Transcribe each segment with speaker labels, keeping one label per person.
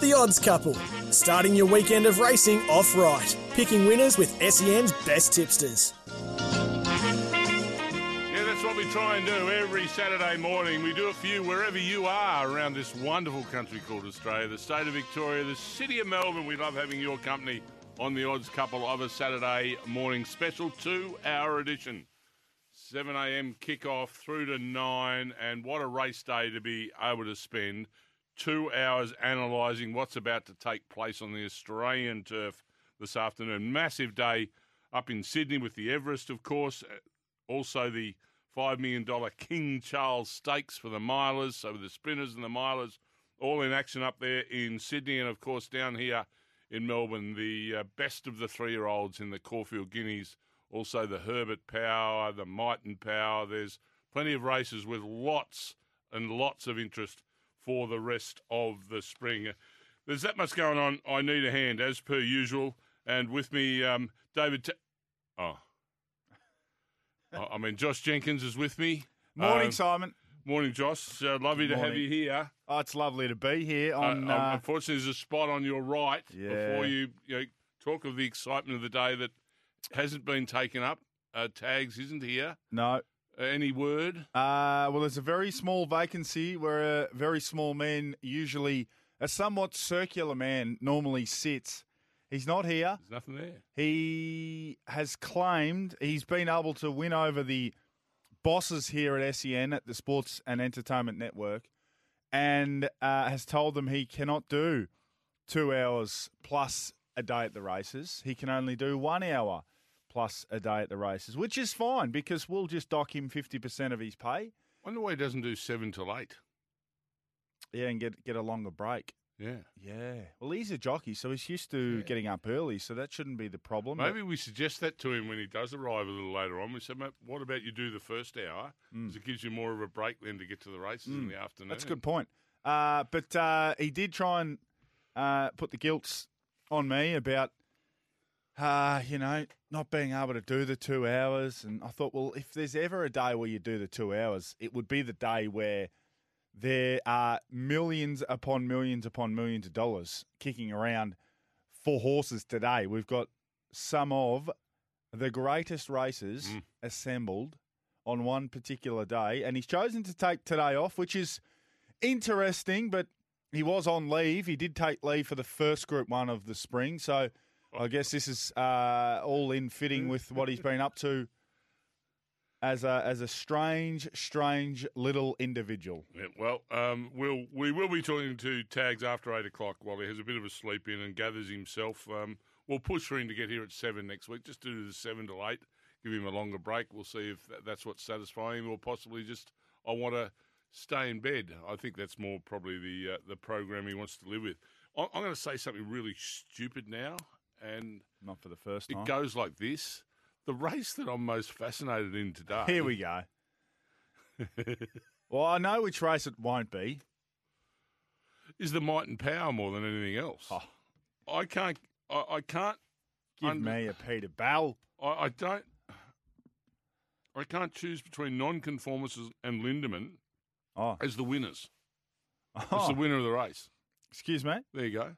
Speaker 1: The Odds Couple, starting your weekend of racing off right, picking winners with SEN's best tipsters.
Speaker 2: Yeah, that's what we try and do every Saturday morning. We do it for you wherever you are around this wonderful country called Australia, the state of Victoria, the city of Melbourne. We love having your company on the odds couple of a Saturday morning special two hour edition. 7 a.m. kickoff through to 9, and what a race day to be able to spend two hours analysing what's about to take place on the Australian turf this afternoon. Massive day up in Sydney with the Everest, of course. Also, the $5 million King Charles Stakes for the milers, so the sprinters and the milers all in action up there in Sydney. And, of course, down here in Melbourne, the uh, best of the three year olds in the Caulfield Guineas, also the Herbert Power, the Might and Power. There's plenty of races with lots and lots of interest for the rest of the spring. There's that much going on. I need a hand, as per usual. And with me, um, David. T- oh. I mean, Josh Jenkins is with me.
Speaker 3: Morning,
Speaker 2: Um,
Speaker 3: Simon.
Speaker 2: Morning, Josh. Uh, lovely to have you here.
Speaker 3: Oh, it's lovely to be here
Speaker 2: Uh,
Speaker 3: on.
Speaker 2: um,
Speaker 3: uh,
Speaker 2: unfortunately, there's a spot on your right
Speaker 3: Yeah.
Speaker 2: before you, you know, talk of the excitement of the day that hasn't been taken up. Uh, tags isn't here.
Speaker 3: no.
Speaker 2: Uh, any word?
Speaker 3: Uh, well, there's a very small vacancy where a very small man, usually a somewhat circular man, normally sits. He's not here.
Speaker 2: There's nothing there.
Speaker 3: He has claimed he's been able to win over the bosses here at SEN at the Sports and Entertainment Network and uh, has told them he cannot do two hours plus a day at the races. He can only do one hour plus a day at the races, which is fine because we'll just dock him 50% of his pay.
Speaker 2: Wonder why he doesn't do seven till eight.
Speaker 3: Yeah, and get, get a longer break.
Speaker 2: Yeah.
Speaker 3: Yeah. Well, he's a jockey, so he's used to
Speaker 2: Yeah.
Speaker 3: getting up early, so that shouldn't be the problem.
Speaker 2: Maybe we suggest that to him when he does arrive a little later on. We said, "Mate, what about you do the first hour?
Speaker 3: Mm.
Speaker 2: Because it gives you more of a break then to get to the races in
Speaker 3: Mm.
Speaker 2: the afternoon.
Speaker 3: That's a good point. Uh, but uh, he did try and uh, put the guilt on me about, uh, you know, not being able to do the two hours. And I thought, well, if there's ever a day where you do the two hours, it would be the day where there are millions upon millions upon millions of dollars kicking around for horses today. We've got some of the greatest races
Speaker 2: Mm.
Speaker 3: assembled on one particular day, and he's chosen to take today off, which is interesting. But he was on leave. He did take leave for the first Group One of the spring, so I guess this is uh, all in fitting with what he's been up to as a as a strange, strange little individual.
Speaker 2: Yeah, well, um, we'll we will be talking to Tags after eight o'clock while he has a bit of a sleep in and gathers himself. Um, we'll push for him to get here at seven next week, just do the seven to eight, give him a longer break. We'll see if that's what's satisfying him, or possibly just I want to stay in bed. I think that's more probably the uh, the program he wants to live with. I'm going to say something really stupid now, and
Speaker 3: Not for the first time.
Speaker 2: it goes like this: the race that I'm most fascinated in today.
Speaker 3: Here we go. well, I know which race it won't be.
Speaker 2: is the might and power more than anything else.
Speaker 3: Oh.
Speaker 2: I can't. I, I can't.
Speaker 3: Give
Speaker 2: Under-
Speaker 3: me a Peter Bell.
Speaker 2: I, I don't. I can't choose between nonconformists and Lindemann
Speaker 3: Oh,
Speaker 2: as the winners. As
Speaker 3: oh
Speaker 2: the winner of the race.
Speaker 3: excuse me.
Speaker 2: There you go.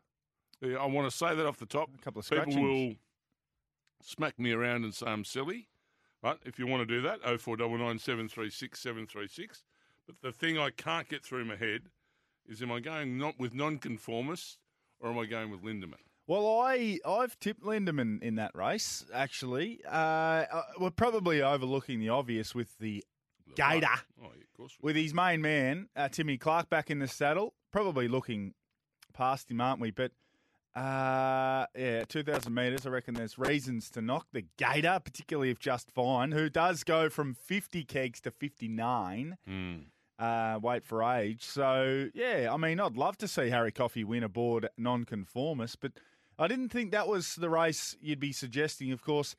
Speaker 2: There- I want to say that off the top.
Speaker 3: A couple of
Speaker 2: People
Speaker 3: scratchings.
Speaker 2: will smack me around and say I'm silly. Right? If you want to do that, 0499 736 736. But the thing I can't get through my head is am I going not with nonconformists or am I going with Lindemann?
Speaker 3: Well, I I've tipped Lindemann in that race. Actually, uh, uh, we're probably overlooking the obvious with the Gator.
Speaker 2: Oh, yeah, of course.
Speaker 3: with his main man uh, Timmy Clark back in the saddle. Probably looking past him, aren't we? But Uh, yeah, 2,000 metres. I reckon there's reasons to knock the Gator, particularly if Just Fine, who does go from 50 kegs to 59.
Speaker 2: Mm.
Speaker 3: Uh, wait for age. So, yeah, I mean, I'd love to see Harry Coffey win aboard nonconformist, but I didn't think that was the race you'd be suggesting. Of course,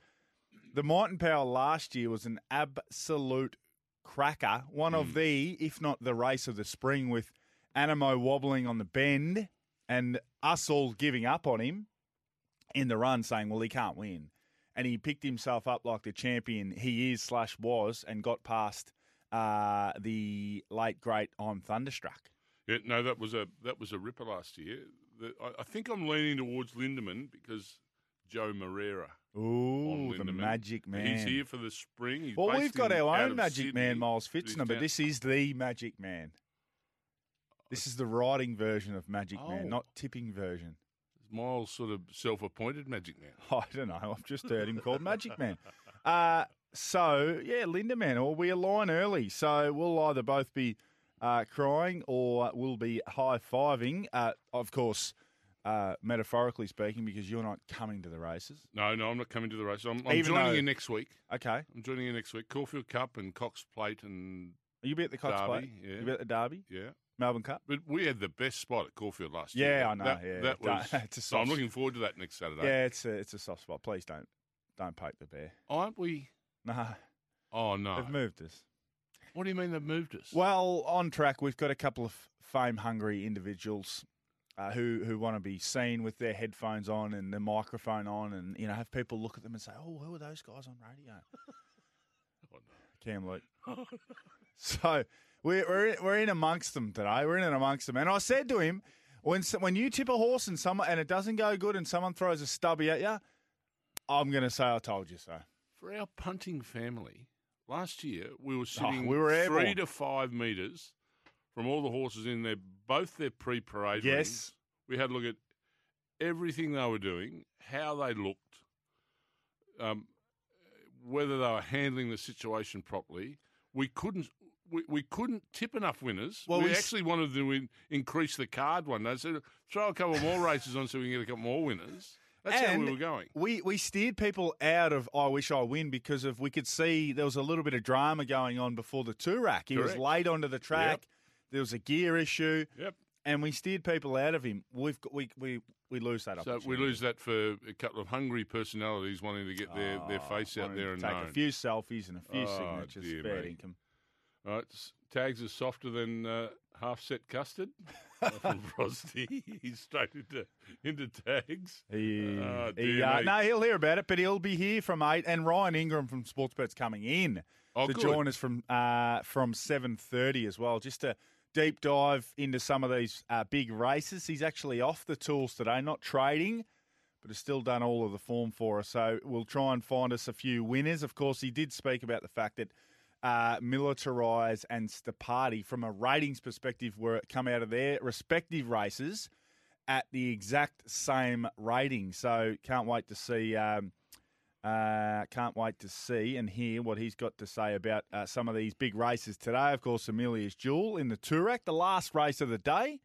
Speaker 3: the Might and Power last year was an absolute cracker. One of the, if not the race of the spring, with Anamoe wobbling on the bend and us all giving up on him in the run, saying, well, he can't win. And he picked himself up like the champion he is slash was and got past uh, the late, great I'm Thunderstruck.
Speaker 2: Yeah, no, that was a that was a ripper last year. The, I, I think I'm leaning towards Lindemann because Joe Moreira.
Speaker 3: Ooh, the magic man.
Speaker 2: He's here for the spring. He's
Speaker 3: Well, we've got our own magic
Speaker 2: Sydney,
Speaker 3: man, Miles Fitzner, but this is the magic man. This is the riding version of Magic Man,
Speaker 2: Oh.
Speaker 3: not tipping version.
Speaker 2: Miles sort of self-appointed magic man.
Speaker 3: I don't know. I've just heard him called Magic Man. Uh, so, yeah, Lindemann, or we align early. So we'll either both be uh, crying or we'll be high fiving. Uh, of course, uh, metaphorically speaking, because you're not coming to the races.
Speaker 2: No, no, I'm not coming to the race. I'm, I'm
Speaker 3: Even
Speaker 2: joining
Speaker 3: though-
Speaker 2: you next week.
Speaker 3: Okay.
Speaker 2: I'm joining you next week. Caulfield Cup and Cox Plate and
Speaker 3: Are you be at the Cox
Speaker 2: Derby,
Speaker 3: Plate?
Speaker 2: yeah.
Speaker 3: You be at the Derby?
Speaker 2: yeah.
Speaker 3: Melbourne Cup?
Speaker 2: But we had the best spot at Caulfield last year.
Speaker 3: Yeah, I know.
Speaker 2: That,
Speaker 3: yeah,
Speaker 2: that was.
Speaker 3: it's a
Speaker 2: so I'm looking forward to that next Saturday.
Speaker 3: Yeah, it's a it's a soft spot. Please don't don't poke the bear.
Speaker 2: Aren't we?
Speaker 3: Nah,
Speaker 2: Oh no.
Speaker 3: they've moved us.
Speaker 2: What do you mean they've moved us?
Speaker 3: Well, on track, we've got a couple of fame hungry individuals uh, who who want to be seen with their headphones on and the microphone on, and you know have people look at them and say, "Oh, who are those guys on radio?"
Speaker 2: Oh,
Speaker 3: Cam Luke. so we're we're in, we're in amongst them today. We're in amongst them, and I said to him, when when you tip a horse and someone and it doesn't go good, and someone throws a stubby at you, I'm going to say I told you so.
Speaker 2: For our punting family, last year we were sitting
Speaker 3: Oh, we were
Speaker 2: three to five metres from all the horses in there, both their pre-parade
Speaker 3: Yes.
Speaker 2: rings. We had a look at everything they were doing, how they looked, um, whether they were handling the situation properly. We couldn't. We, we couldn't tip enough winners.
Speaker 3: Well,
Speaker 2: we,
Speaker 3: we s-
Speaker 2: actually wanted to in, increase the card one day. So throw a couple more races on so we can get a couple more winners. That's how we were going.
Speaker 3: We we steered people out of I wish I win because of we could see there was a little bit of drama going on before the Toorak. He was
Speaker 2: Correct.
Speaker 3: late onto the track.
Speaker 2: Yep.
Speaker 3: There was a gear issue,
Speaker 2: Yep.
Speaker 3: and we steered people out of him. We've got, we we we lose that
Speaker 2: So we lose that for a couple of hungry personalities wanting to get their, their
Speaker 3: Oh,
Speaker 2: face out there and
Speaker 3: take
Speaker 2: known.
Speaker 3: a few selfies and a few
Speaker 2: Oh,
Speaker 3: signatures.
Speaker 2: dear
Speaker 3: income.
Speaker 2: All right, tags are softer than uh, half set custard Frosty. He's straight into into tags.
Speaker 3: He,
Speaker 2: Oh,
Speaker 3: he, uh, no, he'll hear about it, but he'll be here from eight. And Ryan Ingram from Sportsbet's coming in
Speaker 2: Oh,
Speaker 3: to
Speaker 2: good.
Speaker 3: join us from uh, from seven thirty as well, just to deep dive into some of these uh, big races. He's actually off the tools today, not trading, but has still done all of the form for us. So we'll try and find us a few winners. Of course, he did speak about the fact that. Uh, Militarize and Stapati, from a ratings perspective, were come out of their respective races at the exact same rating. So can't wait to see. Um, uh, can't wait to see and hear what he's got to say about uh, some of these big races today. Of course, Amelia's Jewel in the Toorak, the last race of the day,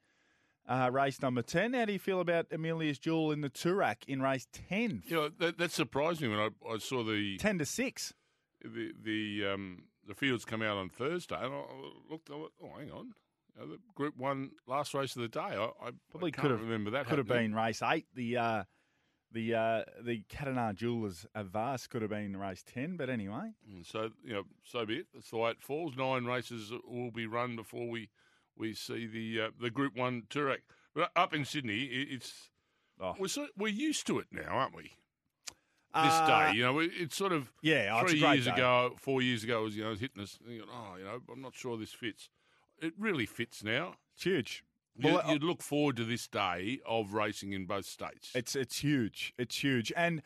Speaker 3: uh, race number ten. How do you feel about Amelia's Jewel in the Toorak in race ten?
Speaker 2: You know, that, that surprised me when I, I saw the
Speaker 3: Ten to six.
Speaker 2: the the um, the fields come out on Thursday, and I looked. I went, oh, hang on, you know, the Group One last race of the day. I, I
Speaker 3: Probably
Speaker 2: I
Speaker 3: could have
Speaker 2: remember that.
Speaker 3: Could have been race eight. The uh, the uh, the Katanar Jewelers Avast could have been race ten, but anyway.
Speaker 2: So you know, so be it. That's the way it falls. Nine races will be run before we we see the uh, the Group One Toorak. But up in Sydney, it's
Speaker 3: Oh.
Speaker 2: we're so, we're used to it now, aren't we? This
Speaker 3: Uh,
Speaker 2: day, you know, it's sort of
Speaker 3: Yeah, oh,
Speaker 2: three years
Speaker 3: day.
Speaker 2: ago, four years ago, was you know, was hitting us. Go, oh, you know, I'm not sure this fits. It really fits now.
Speaker 3: It's huge.
Speaker 2: You,
Speaker 3: Well, uh,
Speaker 2: you'd look forward to this day of racing in both states.
Speaker 3: It's it's huge. It's huge, and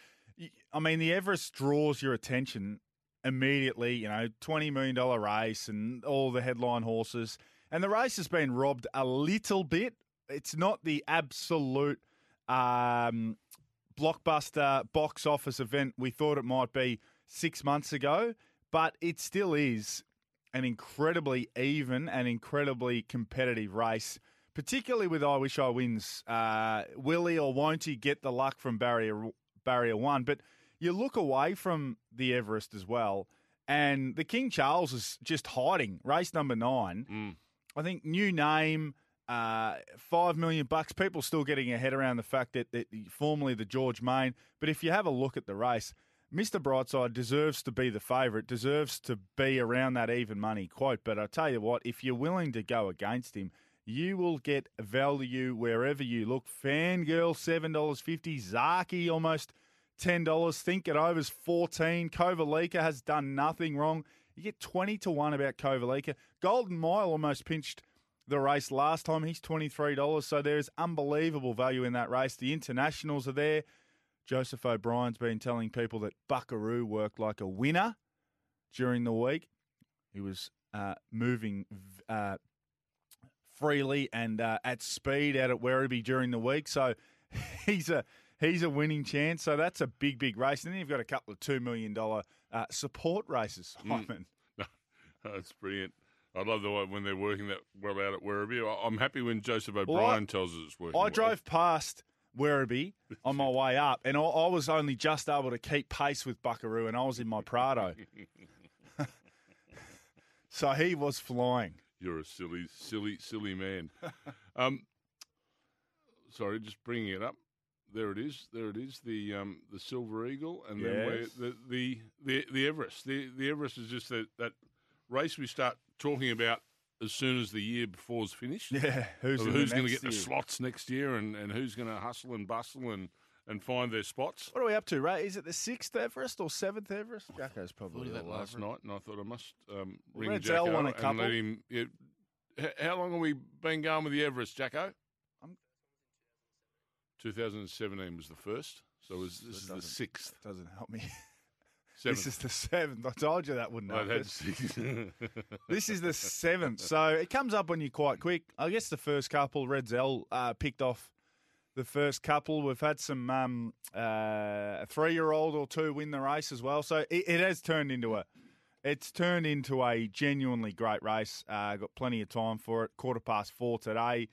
Speaker 3: I mean the Everest draws your attention immediately. You know, twenty million dollar race and all the headline horses, and the race has been robbed a little bit. It's not the absolute um, blockbuster box office event we thought it might be six months ago, but it still is an incredibly even and incredibly competitive race particularly with I Wish I Wins. Uh, will he or won't he get the luck from barrier barrier one? But you look away from the Everest as well, and the King Charles is just hiding. Race number nine.
Speaker 2: Mm.
Speaker 3: I think new name. Uh, five million bucks. People still getting a head around the fact that, that formerly the George Main. But if you have a look at the race, Mr. Brightside deserves to be the favourite, deserves to be around that even money quote. But I tell you what, if you're willing to go against him, you will get value wherever you look. Fangirl seven dollars fifty. Zakhi almost ten dollars. Think it over's fourteen. Kovalica has done nothing wrong. You get twenty to one about Kovalica. Golden Mile almost pinched the race last time. He's twenty three dollars. So there's unbelievable value in that race. The internationals are there. Joseph O'Brien's been telling people that Buckaroo worked like a winner during the week. He was uh, moving uh, freely and uh, at speed out at Werribee during the week. So he's a he's a winning chance. So that's a big, big race. And then you've got a couple of two million dollar uh, support races, Simon.
Speaker 2: Mm. That's brilliant. I love the way when they're working that well out at Werribee. I'm happy when Joseph O'Brien
Speaker 3: Well, I-
Speaker 2: tells us it's working.
Speaker 3: I
Speaker 2: well.
Speaker 3: drove past Werribee on my way up, and I, I was only just able to keep pace with Buckaroo, and I was in my Prado. so he was flying.
Speaker 2: You're a silly, silly, silly man. um, sorry, just bringing it up. There it is. There it is. The um, the Silver Eagle, and then the, the the the Everest. The the Everest is just that that race we start talking about as soon as the year before is finished.
Speaker 3: Yeah, who's,
Speaker 2: Of who's going to
Speaker 3: next
Speaker 2: get the slots next year, and, and who's going to hustle and bustle and, and find their spots.
Speaker 3: What are we up to, Ray? Is it the sixth Everest or seventh Everest? Jacko's probably
Speaker 2: that last
Speaker 3: over
Speaker 2: night, and I thought I must um, ring
Speaker 3: Red
Speaker 2: Jacko
Speaker 3: won a
Speaker 2: and let him. Yeah, how long have we been going with the Everest, Jacko?
Speaker 3: I'm-
Speaker 2: 2017 was the first, so it was, this
Speaker 3: So
Speaker 2: is the sixth.
Speaker 3: Doesn't help me.
Speaker 2: Seventh.
Speaker 3: This is the seventh. I told you that wouldn't
Speaker 2: I've
Speaker 3: help.
Speaker 2: had six.
Speaker 3: This is the seventh, so it comes up on you quite quick. I guess the first couple, Redzel uh, picked off the first couple. We've had some um, uh, a three-year-old or two win the race as well, so it, it has turned into a it's turned into a genuinely great race. Uh, got plenty of time for it. Quarter past four today.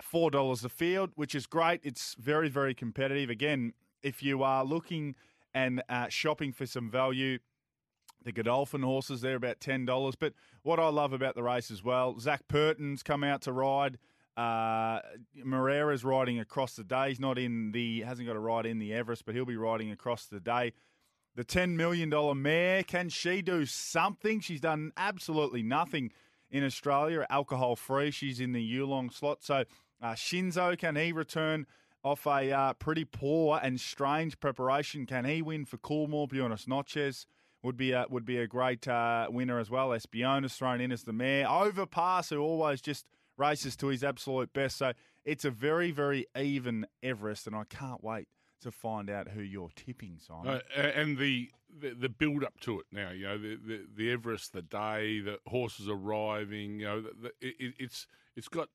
Speaker 3: Four dollars the field, which is great. It's very very competitive. Again, if you are looking and uh, shopping for some value, the Godolphin horses, they're about ten dollars. But what I love about the race as well, Zac Purton's come out to ride. Uh, riding across the day. He's not in the hasn't got a ride in the Everest, but he'll be riding across the day. The ten million dollar mare, can she do something? She's done absolutely nothing in Australia, alcohol free. She's in the Yulong slot. So uh, Shinzo, can he return off a uh, pretty poor and strange preparation? Can he win for Coolmore? Buenos Noches would be a, would be a great uh, winner as well. Espiona's thrown in as the mare. Overpass, who always just races to his absolute best. So it's a very, very even Everest, and I can't wait to find out who you're tipping, Simon.
Speaker 2: A- and the, the the build up to it now, you know, the, the, the Everest, the day, the horses arriving, you know, the, the, it, it's it's got.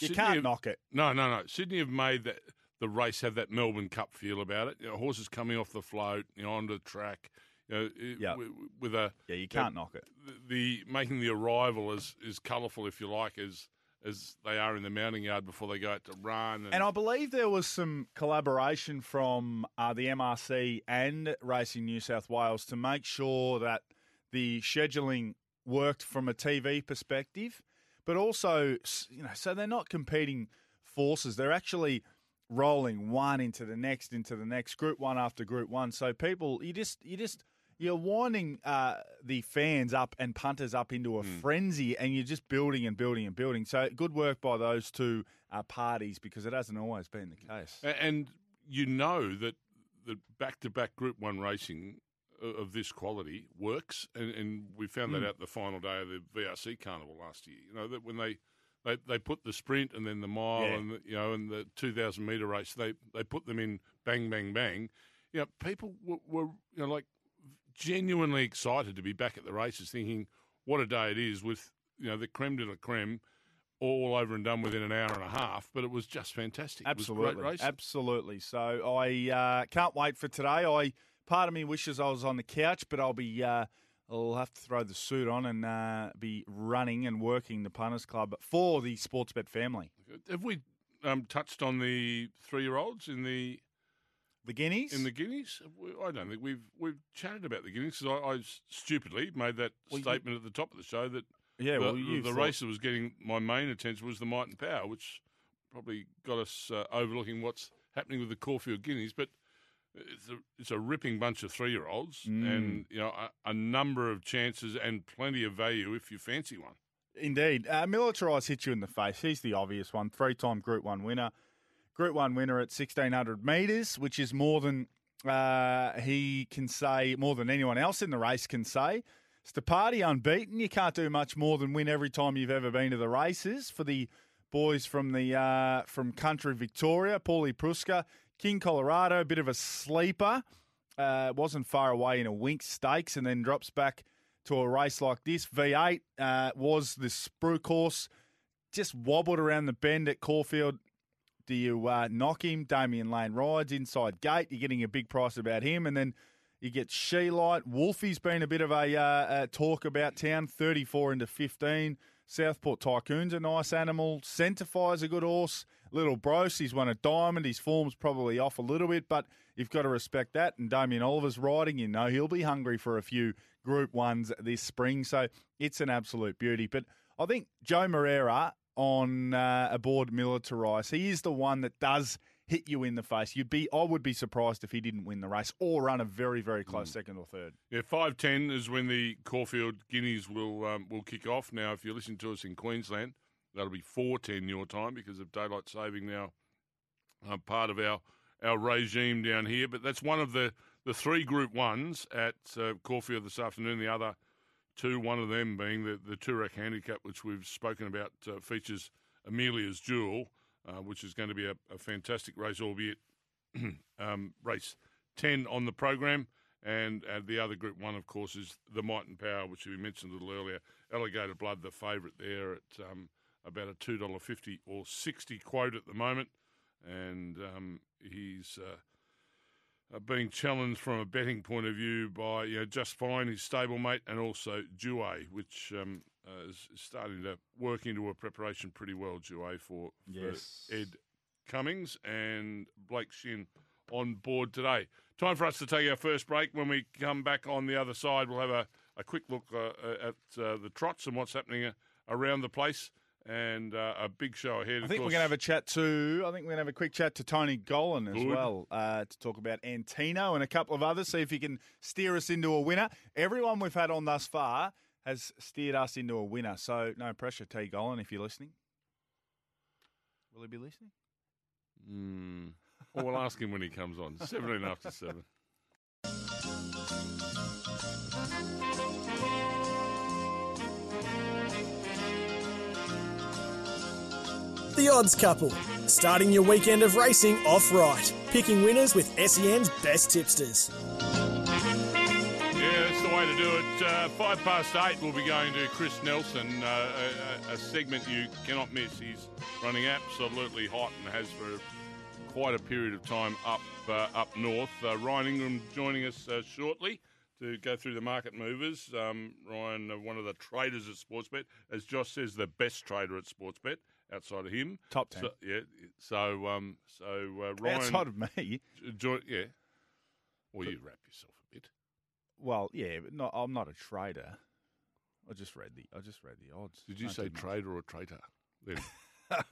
Speaker 3: You
Speaker 2: Sydney
Speaker 3: can't
Speaker 2: have-
Speaker 3: knock it.
Speaker 2: No, no, no. Sydney have made that the race have that Melbourne Cup feel about it. You know, horses coming off the float, you know, onto the track, you know, it-
Speaker 3: Yeah.
Speaker 2: with, with a
Speaker 3: Yeah, you can't knock it.
Speaker 2: the, the making the arrival as as colourful, if you like, as as they are in the mounting yard before they go out to run. And,
Speaker 3: And I believe there was some collaboration from uh, the MRC and Racing New South Wales to make sure that the scheduling worked from a TV perspective, but also, you know, so they're not competing forces. They're actually rolling one into the next, into the next, group one after group one. So people, you just, you just, you're winding uh, the fans up and punters up into a frenzy, and you're just building and building and building. So good work by those two uh, parties because it hasn't always been the case.
Speaker 2: And you know that the back to back Group One racing of this quality works, and, and we found that out the final day of the VRC Carnival last year. You know that when they they, they put the sprint and then the mile
Speaker 3: Yeah.
Speaker 2: and the, you know and the two thousand meter race, they they put them in bang bang bang. You know, people were, were you know like genuinely excited to be back at the races, thinking what a day it is with you know the creme de la creme. All over and done within an hour and a half, but it was just fantastic. It was a
Speaker 3: Absolutely,
Speaker 2: great race.
Speaker 3: absolutely. So I uh, can't wait for today. I part of me wishes I was on the couch, but I'll be uh, I'll have to throw the suit on and uh, be running and working the punters club for the Sportsbet family.
Speaker 2: Have we um, touched on the three-year-olds in the
Speaker 3: The guineas
Speaker 2: in the guineas? I don't think we've we've chatted about the guineas because I, I stupidly made that
Speaker 3: Well, you-
Speaker 2: statement at the top of the show that
Speaker 3: yeah,
Speaker 2: the,
Speaker 3: well,
Speaker 2: the-
Speaker 3: you
Speaker 2: the race that was getting my main attention was the Might and Power, which probably got us uh, overlooking what's happening with the Caulfield Guineas. But it's a, it's a ripping bunch of three-year-olds,
Speaker 3: Mm.
Speaker 2: and you know a, a number of chances and plenty of value if you fancy one.
Speaker 3: Indeed. Uh, Militarize hit you in the face. He's the obvious one. Three time Group 1 winner. Group 1 winner at 1600 metres, which is more than uh, he can say, more than anyone else in the race can say. It's the party unbeaten. You can't do much more than win every time you've ever been to the races. For the boys from the uh, from country Victoria, Paulie Pruska, King Colorado, a bit of a sleeper. Uh, wasn't far away in a Wink Stakes and then drops back to a race like this. V8 uh, was the sprue course, just wobbled around the bend at Caulfield. Do you uh, knock him? Damian Lane rides inside gate. You're getting a big price about him, and then you get She Light. Wolfie's been a bit of a, uh, a talk about town. 34 into 15. Southport Tycoon's a nice animal. Centerfire's a good horse. Little Bros, he's won a diamond. His form's probably off a little bit, but you've got to respect that. And Damien Oliver's riding, you know, he'll be hungry for a few Group Ones this spring. So it's an absolute beauty. But I think Joe Moreira on uh, aboard Militarize, he is the one that does hit you in the face. You'd be, I would be surprised if he didn't win the race or run a very, very close second or third.
Speaker 2: Yeah, five ten is when the Caulfield Guineas will um, will kick off. Now, if you're listening to us in Queensland, that'll be four ten your time because of daylight saving now. Uh, part of our our regime down here, but that's one of the the three Group Ones at uh, Caulfield this afternoon. The other two, one of them being the the Toorak Handicap, which we've spoken about, uh, features Amelia's Jewel, uh, which is going to be a, a fantastic race, albeit um, race 10 on the program. And, and the other group one, of course, is the Might and Power, which we mentioned a little earlier. Alligator Blood, the favourite there at um, about a $2.50 or 60 quote at the moment. And um, he's uh, uh, being challenged from a betting point of view by you know, Just Fine, his stablemate, and also Due, which um, uh, is starting to work into a preparation pretty well, Due, for,
Speaker 3: Yes.
Speaker 2: for Ed Cummings and Blake Shinn on board today. Time for us to take our first break. When we come back on the other side, we'll have a, a quick look uh, uh, at uh, the trots and what's happening uh, around the place, and uh, a big show ahead.
Speaker 3: I
Speaker 2: of
Speaker 3: think we're going to have a chat to. I think we're going to have a quick chat to Tony Gollan as
Speaker 2: Good.
Speaker 3: well uh, to talk about Antino and a couple of others. See if he can steer us into a winner. Everyone we've had on thus far has steered us into a winner, so no pressure, T Gollan, if you're listening. Will he be listening?
Speaker 2: Mm. Well, we'll ask him when he comes on. 17 after 7.
Speaker 1: The Odds Couple, starting your weekend of racing off right, picking winners with SEN's best tipsters.
Speaker 2: To do it. Uh, five past eight, we'll be going to Chris Nelson, uh, a, a- segment you cannot miss. He's running absolutely hot and has for quite a period of time up uh, up north. Uh, Ryan Ingram joining us uh, shortly to go through the market movers. Um, Ryan, uh, one of the traders at Sportsbet, as Josh says, the best trader at Sportsbet outside of him.
Speaker 3: Top 10.
Speaker 2: So, yeah. So um, so uh, Ryan
Speaker 3: Outside of me,
Speaker 2: join, yeah. Well, you wrap yourself a bit.
Speaker 3: Well, yeah, but not, I'm not a trader. I just read the. I just read the odds.
Speaker 2: Did you
Speaker 3: Don't
Speaker 2: say
Speaker 3: do much.
Speaker 2: trader or traitor? Then.
Speaker 3: Get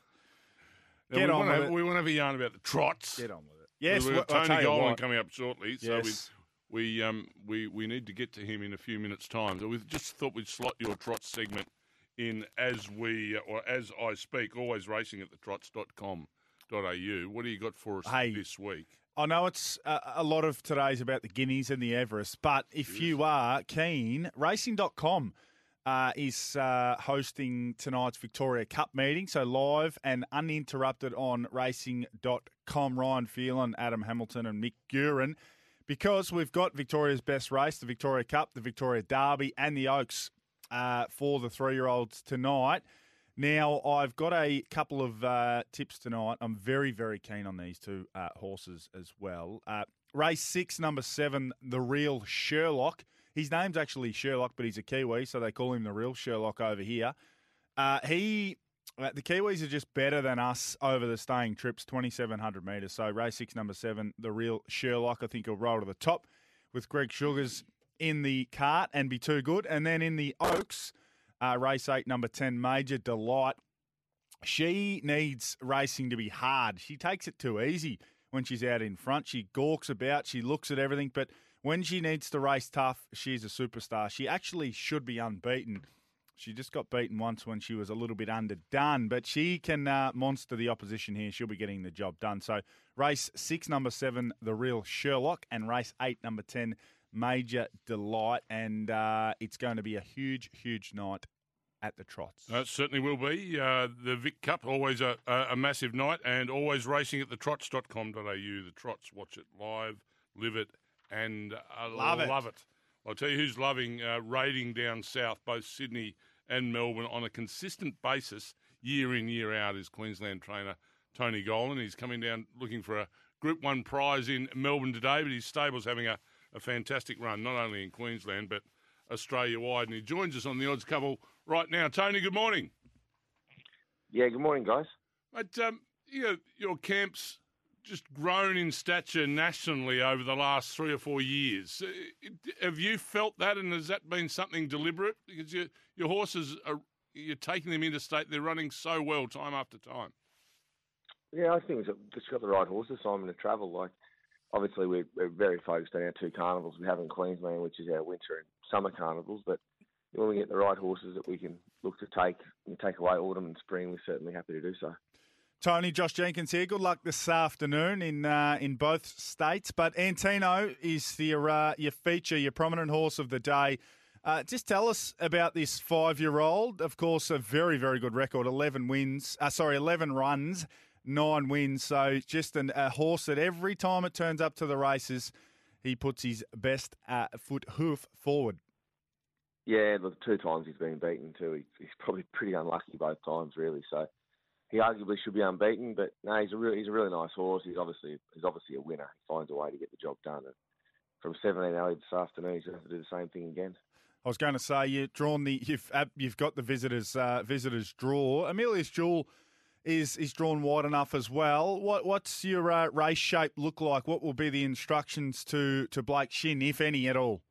Speaker 2: we
Speaker 3: on
Speaker 2: want
Speaker 3: with
Speaker 2: to,
Speaker 3: it.
Speaker 2: We want to have a yarn about the trots.
Speaker 3: Get on with it. Yes,
Speaker 2: we've got
Speaker 3: well, I'll
Speaker 2: Tony
Speaker 3: you
Speaker 2: Gollan
Speaker 3: what.
Speaker 2: coming up shortly, so
Speaker 3: Yes.
Speaker 2: we we um we we need to get to him in a few minutes' time. So we just thought we'd slot your trots segment in as we or as I speak. Always racing at the trots.com.au. What do you got for us
Speaker 3: Hey.
Speaker 2: this week?
Speaker 3: I know it's a, a lot of today's about the Guineas and the Everest, but if you are keen, racing.com uh, is uh, hosting tonight's Victoria Cup meeting. So live and uninterrupted on racing.com. Ryan Phelan, Adam Hamilton, and Mick Gurin. Because we've got Victoria's best race, the Victoria Cup, the Victoria Derby, and the Oaks uh, for the three year olds tonight. Now, I've got a couple of uh, tips tonight. I'm very, very keen on these two uh, horses as well. Uh, race six, number seven, the real Sherlock, His name's actually Sherlock, but he's a Kiwi, so they call him the real Sherlock over here. Uh, he, uh, the Kiwis are just better than us over the staying trips, 2,700 metres. So race six, number seven, the real Sherlock, I think he'll roll to the top with Greg Sugars in the cart and be too good. And then in the Oaks, uh, race eight, number 10, Major Delight. She needs racing to be hard. She takes it too easy when she's out in front. She gawks about, she looks at everything, but when she needs to race tough, she's a superstar. She actually should be unbeaten. She just got beaten once when she was a little bit underdone, but she can uh, monster the opposition here. She'll be getting the job done. So, race six, number seven, the real Sherlock, and race eight, number 10, Major Delight. And uh, it's going to be a huge, huge night at the trots.
Speaker 2: Uh, certainly will be. Uh, the Vic Cup, always a, a, massive night, and always racing at the trots.com.au. The trots, watch it live, live it, and uh,
Speaker 3: love, it.
Speaker 2: love it. I'll tell you who's loving uh, raiding down south, both Sydney and Melbourne, on a consistent basis, year in, year out, is Queensland trainer Tony Gollan. He's coming down looking for a Group 1 prize in Melbourne today, but his stable's having a, a fantastic run, not only in Queensland, but Australia wide. And he joins us on the odds couple right now. Tony, good morning.
Speaker 4: Yeah, good morning, guys.
Speaker 2: But um, you know, your camp's just grown in stature nationally over the last three or four years. Uh, have you felt that, and has that been something deliberate? Because your your horses are you're taking them interstate; they're running so well time after time.
Speaker 4: Yeah, I think we've just got the right horses, Simon, to travel. Like, obviously, we're, we're very focused on our two carnivals we have in Queensland, which is our winter and summer carnivals. But when we get the right horses that we can look to take and take away autumn and spring, we're certainly happy to do so.
Speaker 3: Tony, Josh Jenkins here. Good luck this afternoon in uh, in both states. But Antino is the uh, your feature, your prominent horse of the day. Uh, just tell us about this five year old. Of course, a very very good record. Eleven wins. Uh, sorry, eleven runs, nine wins. So just an, a horse that every time it turns up to the races, he puts his best uh, foot hoof forward.
Speaker 4: Yeah, the two times he's been beaten too. He's, he's probably pretty unlucky both times, really. So he arguably should be unbeaten, but no, he's a really he's a really nice horse. He's obviously he's obviously a winner. He finds a way to get the job done. And from 17 early this afternoon, he's going to have to do the same thing again.
Speaker 3: I was going to say you've drawn the you've you've got the visitors uh, visitors draw. Amelia's Jewel is is drawn wide enough as well. What what's your uh, race shape look like? What will be the instructions to to Blake Shinn, if any at all?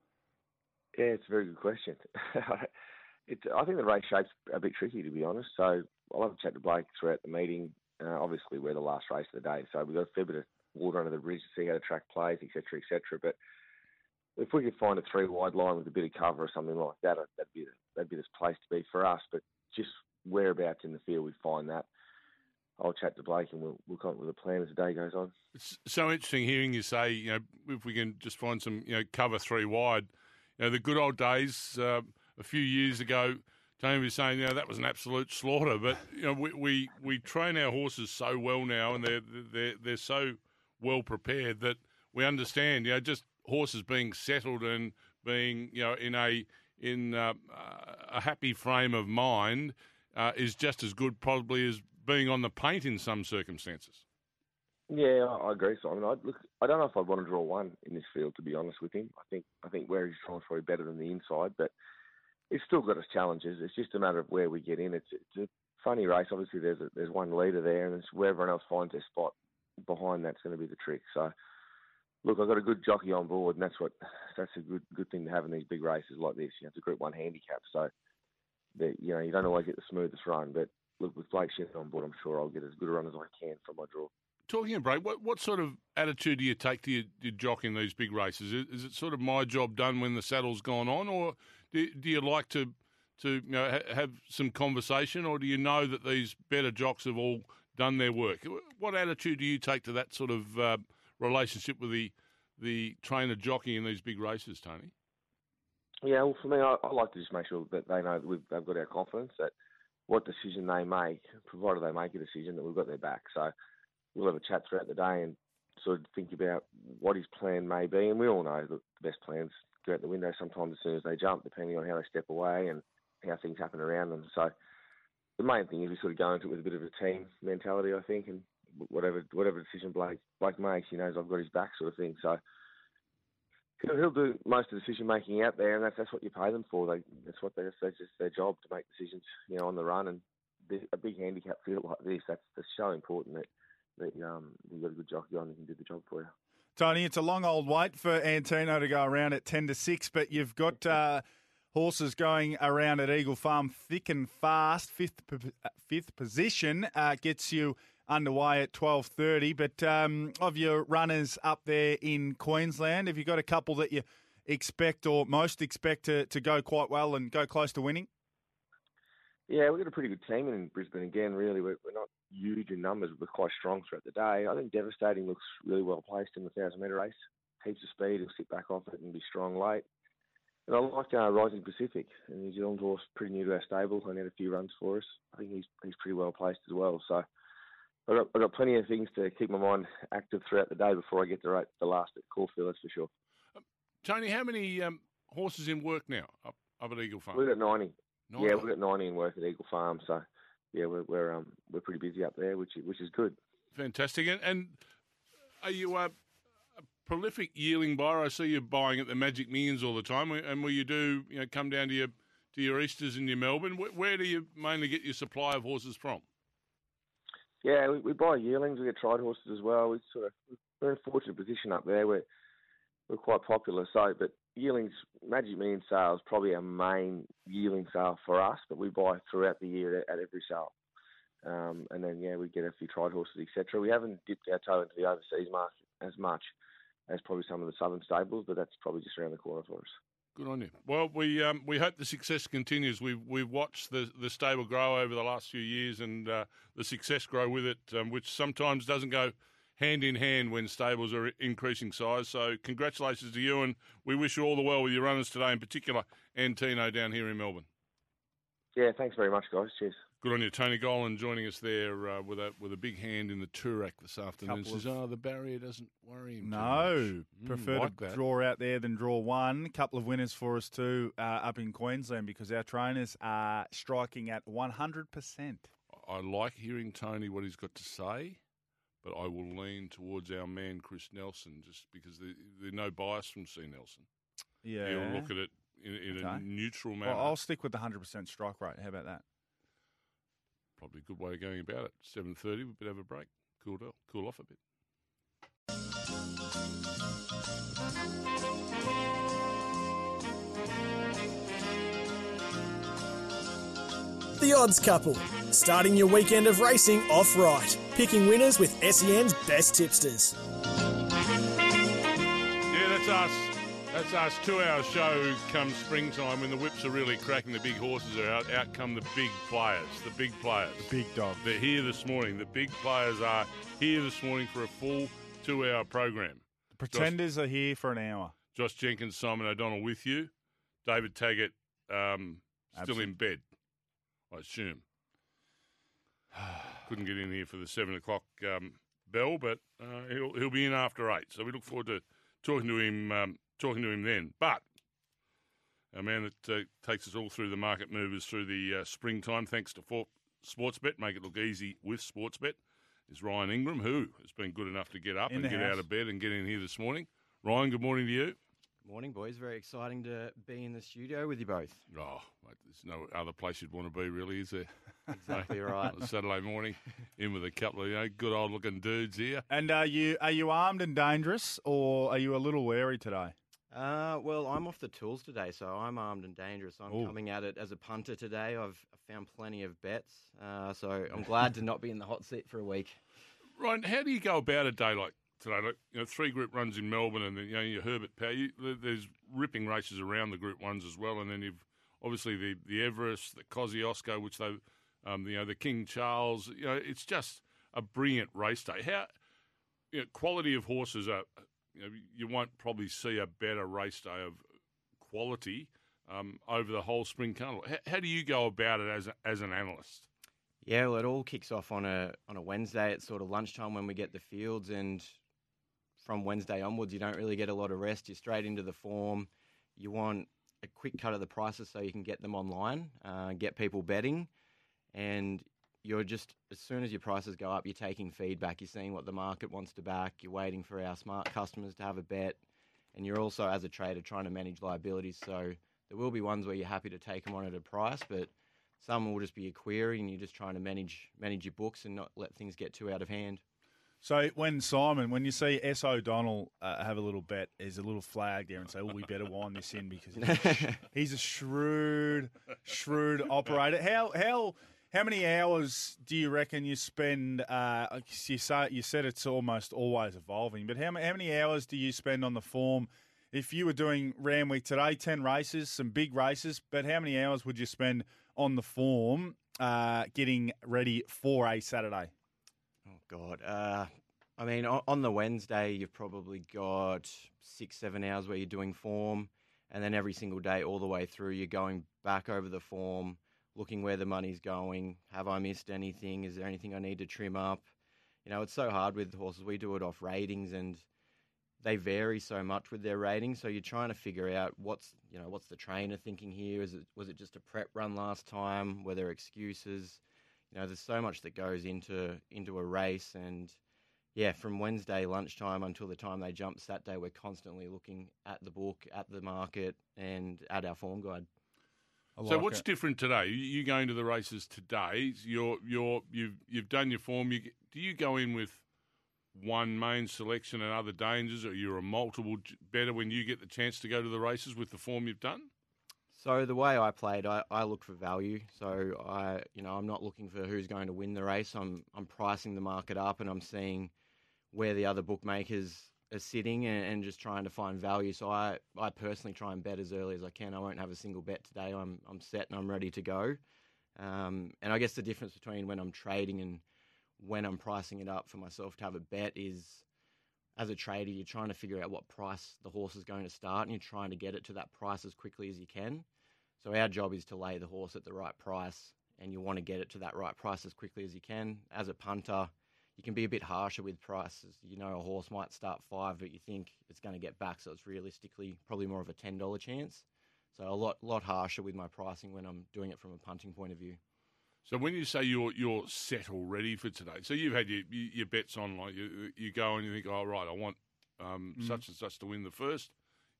Speaker 4: Yeah, it's a very good question. I think the race shape's a bit tricky, to be honest. So I'll have a chat to Blake throughout the meeting. Uh, obviously, we're the last race of the day, so we've got a fair bit of water under the bridge to see how the track plays, etc., etc. But if we could find a three wide line with a bit of cover or something like that, that'd be that'd be the place to be for us. But just whereabouts in the field we find that, I'll chat to Blake and we'll, we'll come up with a plan as the day goes on.
Speaker 2: It's so interesting hearing you say, you know, if we can just find some, you know, cover three wide you know, the good old days uh, a few years ago, Tony was saying, you know, that was an absolute slaughter. But you know, we, we, we train our horses so well now, and they're they're they're so well prepared that we understand. You know, just horses being settled and being you know in a in uh, a happy frame of mind uh, is just as good probably as being on the paint in some circumstances.
Speaker 4: Yeah, I agree, Simon. I look, I don't know if I'd want to draw one in this field, to be honest with him. I think I think where he's drawn is probably better than the inside, but it's still got its challenges. It's just a matter of where we get in. It's it's a funny race. Obviously, there's a, there's one leader there, and it's where everyone else finds their spot behind. That's going to be the trick. So, look, I've got a good jockey on board, and that's what that's a good good thing to have in these big races like this. You know, it's a Group One handicap, so that you know you don't always get the smoothest run, but look, with Blake Shinn on board, I'm sure I'll get as good a run as I can from my draw
Speaker 2: talking of break, what, what sort of attitude do you take to your, your jock in these big races? Is, is, it sort of my job done when the saddle's gone on, or do, do you like to to you know, ha- have some conversation, or do you know that these better jocks have all done their work? What attitude do you take to that sort of uh, relationship with the the trainer jockey in these big races, Tony?
Speaker 4: Yeah, well, for me, I, I like to just make sure that they know that we've, they've got our confidence that what decision they make, provided they make a decision, that we've got their back. So we'll have a chat throughout the day and sort of think about what his plan may be. And we all know that the best plans go out the window sometimes as soon as they jump, depending on how they step away and how things happen around them. So the main thing is we sort of go into it with a bit of a team mentality, I think, and whatever whatever decision Blake Blake makes, he knows I've got his back, sort of thing. So he'll, he'll do most of the decision making out there, and that's that's what you pay them for. They that's what they that's just their job to make decisions, you know, on the run. And the, a big handicap field like this, that's, that's so important that that um you've got a good jockey on who can do the job for you.
Speaker 3: Tony, it's a long old wait for Antino to go around at 10 to 6, but you've got uh, horses going around at Eagle Farm thick and fast. Fifth fifth position uh, gets you underway at 12.30. But um, of your runners up there in Queensland, have you got a couple that you expect or most expect to, to go quite well and go close to winning?
Speaker 4: Yeah, we've got a pretty good team in Brisbane again, really. We're, we're not huge in numbers, but we're quite strong throughout the day. I think Devastating looks really well placed in the 1,000 metre race. Heaps of speed, he'll sit back off it and be strong late. And I like uh, Rising Pacific, a New Zealand horse, pretty new to our stable. Only had a few runs for us. I think he's he's pretty well placed as well. So I've got, I've got plenty of things to keep my mind active throughout the day before I get to rate the last at Caulfield, that's for sure.
Speaker 2: Um, Tony, how many um, horses in work now up, up at Eagle Farm?
Speaker 4: We've got 90.
Speaker 2: 90.
Speaker 4: Yeah, we've got 90 in work at Eagle Farm. So yeah, we're we're um we're pretty busy up there, which is, which is good.
Speaker 2: Fantastic. And, and are you a, a prolific yearling buyer? I see you buying at the Magic Millions all the time. And will you do you know come down to your to your Easters in your Melbourne? Where, where do you mainly get your supply of horses from?
Speaker 4: Yeah, we, we buy yearlings. We get tried horses as well. We sort of we're in a fortunate position up there. We're we're quite popular. So, but yearlings, Magic Million sales probably our main yearling sale for us, but we buy throughout the year at, at every sale. Um, and then yeah, we get a few tried horses, etc. We haven't dipped our toe into the overseas market as much as probably some of the southern stables, but that's probably just around the corner for us.
Speaker 2: Good on you. Well, we um, we hope the success continues. We've we've watched the the stable grow over the last few years, and uh, the success grow with it, um, which sometimes doesn't go hand in hand when stables are increasing size. So, congratulations to you, and we wish you all the well with your runners today, in particular, Antino down here in Melbourne.
Speaker 4: Yeah, thanks very much, guys. Cheers.
Speaker 2: Good on you, Tony Gollan, joining us there uh, with a with a big hand in the Toorak this afternoon.
Speaker 3: Couple
Speaker 2: Says, "Oh, the barrier doesn't worry him." too
Speaker 3: No,
Speaker 2: much."
Speaker 3: prefer
Speaker 2: Mm, like
Speaker 3: to
Speaker 2: that.
Speaker 3: draw out there than draw one. Couple of winners for us too uh, up in Queensland because our trainers are striking at 100%.
Speaker 2: I like hearing Tony what he's got to say, but I will lean towards our man Chris Nelson just because there, there's no bias from C Nelson.
Speaker 3: Yeah.
Speaker 2: He'll look at it in, in a
Speaker 3: Okay.
Speaker 2: neutral manner.
Speaker 3: Well, I'll stick with the 100% strike rate. How about that?
Speaker 2: Probably a good way of going about it. Seven thirty, we better have a break. Cool off, cool off a bit.
Speaker 1: The Odds Couple, starting your weekend of racing off right, picking winners with SEN's best tipsters.
Speaker 2: Yeah, that's us. That's us. Two-hour show come springtime when the whips are really cracking. The big horses are out. Out come the big players. The big players.
Speaker 3: The big dog.
Speaker 2: They're here this morning. The big players are here this morning for a full two-hour program.
Speaker 3: The pretenders are here for an hour.
Speaker 2: Josh Jenkins, Simon O'Donnell with you. David Taggart um, still in bed, I assume. Couldn't get in here for the seven o'clock um, bell, but uh, he'll he'll be in after eight. So we look forward to talking to him um, talking to him then. But a man that uh, takes us all through the market movers through the uh, springtime, thanks to For- Sportsbet, make it look easy with Sportsbet, is Ryan Ingram, who has been good enough to get up
Speaker 3: In
Speaker 2: and get
Speaker 3: house.
Speaker 2: out of bed and get in here this morning. Ryan, good morning to you.
Speaker 5: Morning, boys. Very exciting to be in the studio with you both.
Speaker 2: Oh, mate, there's no other place you'd want to be, really, is there?
Speaker 5: Exactly right.
Speaker 2: Saturday morning, in with a couple of you know good old looking dudes here.
Speaker 3: And are you are you armed and dangerous, or are you a little wary today?
Speaker 5: Uh, well, I'm off the tools today, so I'm armed and dangerous. I'm
Speaker 3: Ooh.
Speaker 5: coming at it as a punter today. I've found plenty of bets, uh, so I'm glad to not be in the hot seat for a week.
Speaker 2: Ryan, how do you go about a day like today? Like, you know, three group runs in Melbourne, and then you know your Herbert Power. You, there's ripping races around the Group Ones as well, and then you've obviously the the Everest, the Kosciuszko, which they, um, you know, the King Charles. You know, it's just a brilliant race day. How you know, quality of horses are. You, won't probably see a better race day of quality um, over the whole spring carnival. How, how do you go about it as a, as an analyst?
Speaker 5: Yeah, well, it all kicks off on a on a Wednesday at sort of lunchtime when we get the fields, and from Wednesday onwards, you don't really get a lot of rest. You're straight into the form. You want a quick cut of the prices so you can get them online, uh, get people betting, and you're just as soon as your prices go up, you're taking feedback. You're seeing what the market wants to back. You're waiting for our smart customers to have a bet, and you're also as a trader trying to manage liabilities. So there will be ones where you're happy to take them on at a price, but some will just be a query, and you're just trying to manage manage your books and not let things get too out of hand.
Speaker 3: So when Simon, when you see S O'Donnell uh, have a little bet, there's a little flag there and say, "Oh, we better wind this in because he's, he's a shrewd, shrewd operator." How how how many hours do you reckon you spend? Uh, you say you said it's almost always evolving, but how how many hours do you spend on the form? If you were doing Randwick today, ten races, some big races, but how many hours would you spend on the form uh, getting ready for a Saturday?
Speaker 5: Oh God. Uh, I mean, on the Wednesday, you've probably got six, seven hours where you're doing form, and then every single day, all the way through, you're going back over the form, looking where the money's going. Have I missed anything? Is there anything I need to trim up? You know, it's so hard with horses. We do it off ratings, and they vary so much with their ratings. So you're trying to figure out what's you know what's the trainer thinking here? Is it was it just a prep run last time? Were there excuses? You know, there's so much that goes into into a race, and yeah, from Wednesday lunchtime until the time they jump Saturday, we're constantly looking at the book, at the market, and at our form guide.
Speaker 3: I
Speaker 2: So what's
Speaker 3: it.
Speaker 2: different today? You you going to the races today? You're you're you've you've done your form. You, do you go in with one main selection and other dangers, or you're a multiple better when you get the chance to go to the races with the form you've done?
Speaker 5: So the way I played, I, I look for value. So I, you know, I'm not looking for who's going to win the race. I'm I'm pricing the market up, and I'm seeing where the other bookmakers are sitting, and, and just trying to find value. So I, I personally try and bet as early as I can. I won't have a single bet today. I'm I'm set and I'm ready to go. Um, and I guess the difference between when I'm trading and when I'm pricing it up for myself to have a bet is as a trader, you're trying to figure out what price the horse is going to start and you're trying to get it to that price as quickly as you can. So our job is to lay the horse at the right price and you want to get it to that right price as quickly as you can. As a punter, you can be a bit harsher with prices. You know, a horse might start five, but you think it's going to get back, so it's realistically probably more of a ten dollar chance. So a lot, lot harsher with my pricing when I'm doing it from a punting point of view.
Speaker 2: So when you say you're you're set already for today, so you've had your your bets on, like you you go and you think, oh right, I want um, such and such to win the first.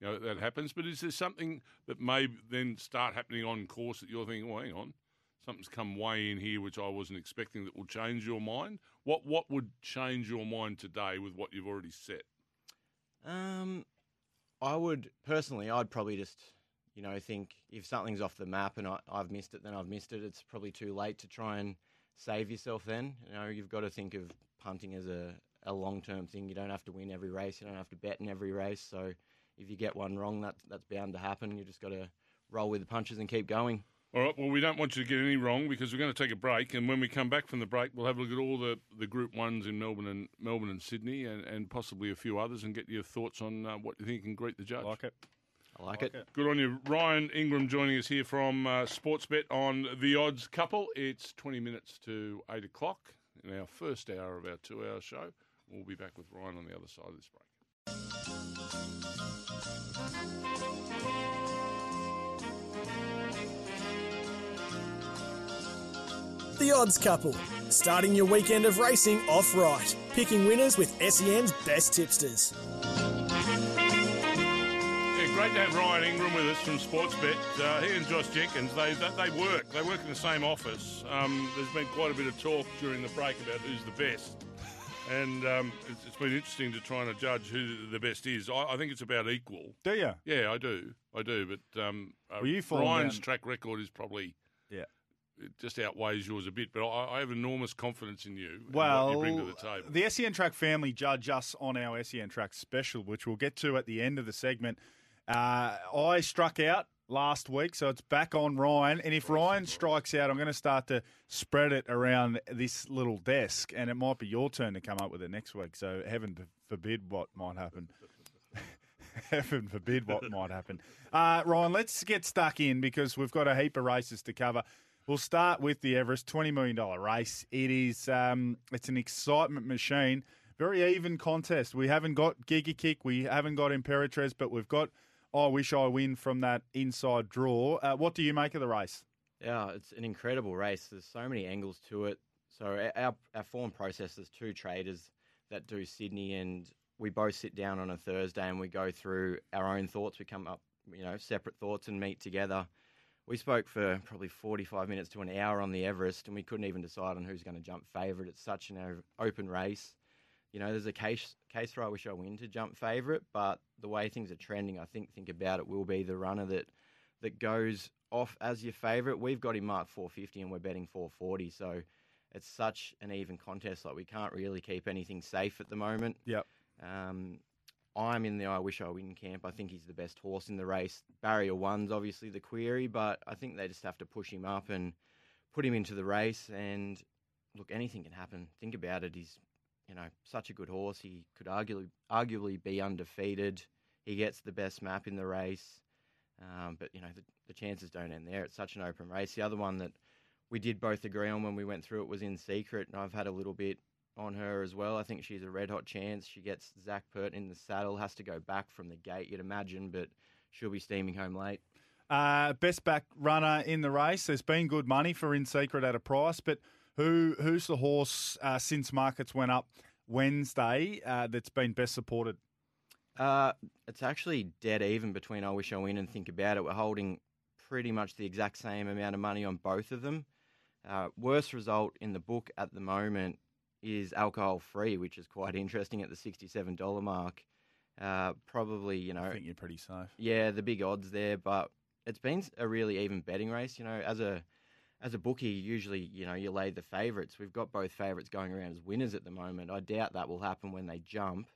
Speaker 2: You know that happens, but is there something that may then start happening on course that you're thinking, well, hang on, something's come way in here which I wasn't expecting that will change your mind? What what would change your mind today with what you've already set?
Speaker 5: Um, I would personally, I'd probably just, you know, think if something's off the map and I, I've missed it, then I've missed it. It's probably too late to try and save yourself. Then, you know, you've got to think of punting as a, a long term thing. You don't have to win every race. You don't have to bet in every race. So if you get one wrong, that's that's bound to happen. You just got to roll with the punches and keep going.
Speaker 2: All right. Well, we don't want you to get any wrong because we're going to take a break, and when we come back from the break, we'll have a look at all the, the Group Ones in Melbourne and Melbourne and Sydney, and, and possibly a few others, and get your thoughts on uh, what you think and greet the judge.
Speaker 3: like it.
Speaker 5: I like, it.
Speaker 2: Good on you, Ryan Ingram, joining us here from uh, Sportsbet on the Odds Couple. It's twenty minutes to eight o'clock in our first hour of our two-hour show. We'll be back with Ryan on the other side of this break.
Speaker 1: The Odds Couple, starting your weekend of racing off right, picking winners with SEN's best tipsters.
Speaker 2: Yeah, great to have Ryan Ingram with us from Sportsbet. Uh, he and Josh Jenkins, they, they they work. They work in the same office. Um, there's been quite a bit of talk during the break about who's the best, and um, it's, it's been interesting to try and judge who the best is. I, I think it's about equal.
Speaker 3: Do you?
Speaker 2: Yeah, I do. I do. But um, uh,
Speaker 3: Well, you fall
Speaker 2: Ryan's
Speaker 3: down-
Speaker 2: track record is probably
Speaker 3: Yeah.
Speaker 2: It just outweighs yours a bit. But I, I have enormous confidence in you. and
Speaker 3: Well,
Speaker 2: what you bring to the table.
Speaker 3: the SEN Track family judge us on our SEN Track special, which we'll get to at the end of the segment. Uh, I struck out last week, so it's back on Ryan. And if Ryan strikes out, I'm going to start to spread it around this little desk, and it might be your turn to come up with it next week. So heaven forbid what might happen. Heaven forbid what might happen. Uh, Ryan, let's get stuck in because we've got a heap of races to cover. We'll start with the Everest, twenty million dollar race. It is, um, it's an excitement machine. Very even contest. We haven't got Giga Kick, we haven't got Imperatriz, but we've got. I wish I win from that inside draw. Uh, what do you make of the race?
Speaker 5: Yeah, it's an incredible race. There's so many angles to it. So our our form process, is two traders that do Sydney, and we both sit down on a Thursday and we go through our own thoughts. We come up, you know, separate thoughts and meet together. We spoke for probably 45 minutes to an hour on the Everest, and we couldn't even decide on who's going to jump favourite. It's such an open race. You know, there's a case case where I wish I win to jump favourite, but the way things are trending, I think think about it will be the runner that that goes off as your favourite. We've got him marked 450, and we're betting 440. So it's such an even contest. Like we can't really keep anything safe at the moment.
Speaker 3: Yep.
Speaker 5: Um, I'm in the I wish I win camp. I think he's the best horse in the race. Barrier one's obviously the query, but I think they just have to push him up and put him into the race. And look, anything can happen. Think about it. He's you know such a good horse. He could arguably arguably be undefeated. He gets the best map in the race. Um, but you know the, the chances don't end there. It's such an open race. The other one that we did both agree on when we went through it was in secret, and I've had a little bit on her as well. I think she's a red hot chance. She gets Zac Purton in the saddle, has to go back from the gate, you'd imagine, but she'll be steaming home late.
Speaker 3: Uh, best back runner in the race. There's been good money for In Secret at a price, but who who's the horse uh, since markets went up Wednesday uh, that's been best supported?
Speaker 5: Uh, it's actually dead even between I Wish I Win and Think About It. We're holding pretty much the exact same amount of money on both of them. Uh, worst result in the book at the moment is alcohol free, which is quite interesting at the sixty-seven dollar mark. Uh, probably, you know,
Speaker 3: I think you're pretty safe.
Speaker 5: yeah, the big odds there, but it's been a really even betting race. You know, as a as a bookie, usually you know you lay the favourites. We've got both favourites going around as winners at the moment. I doubt that will happen when they jump,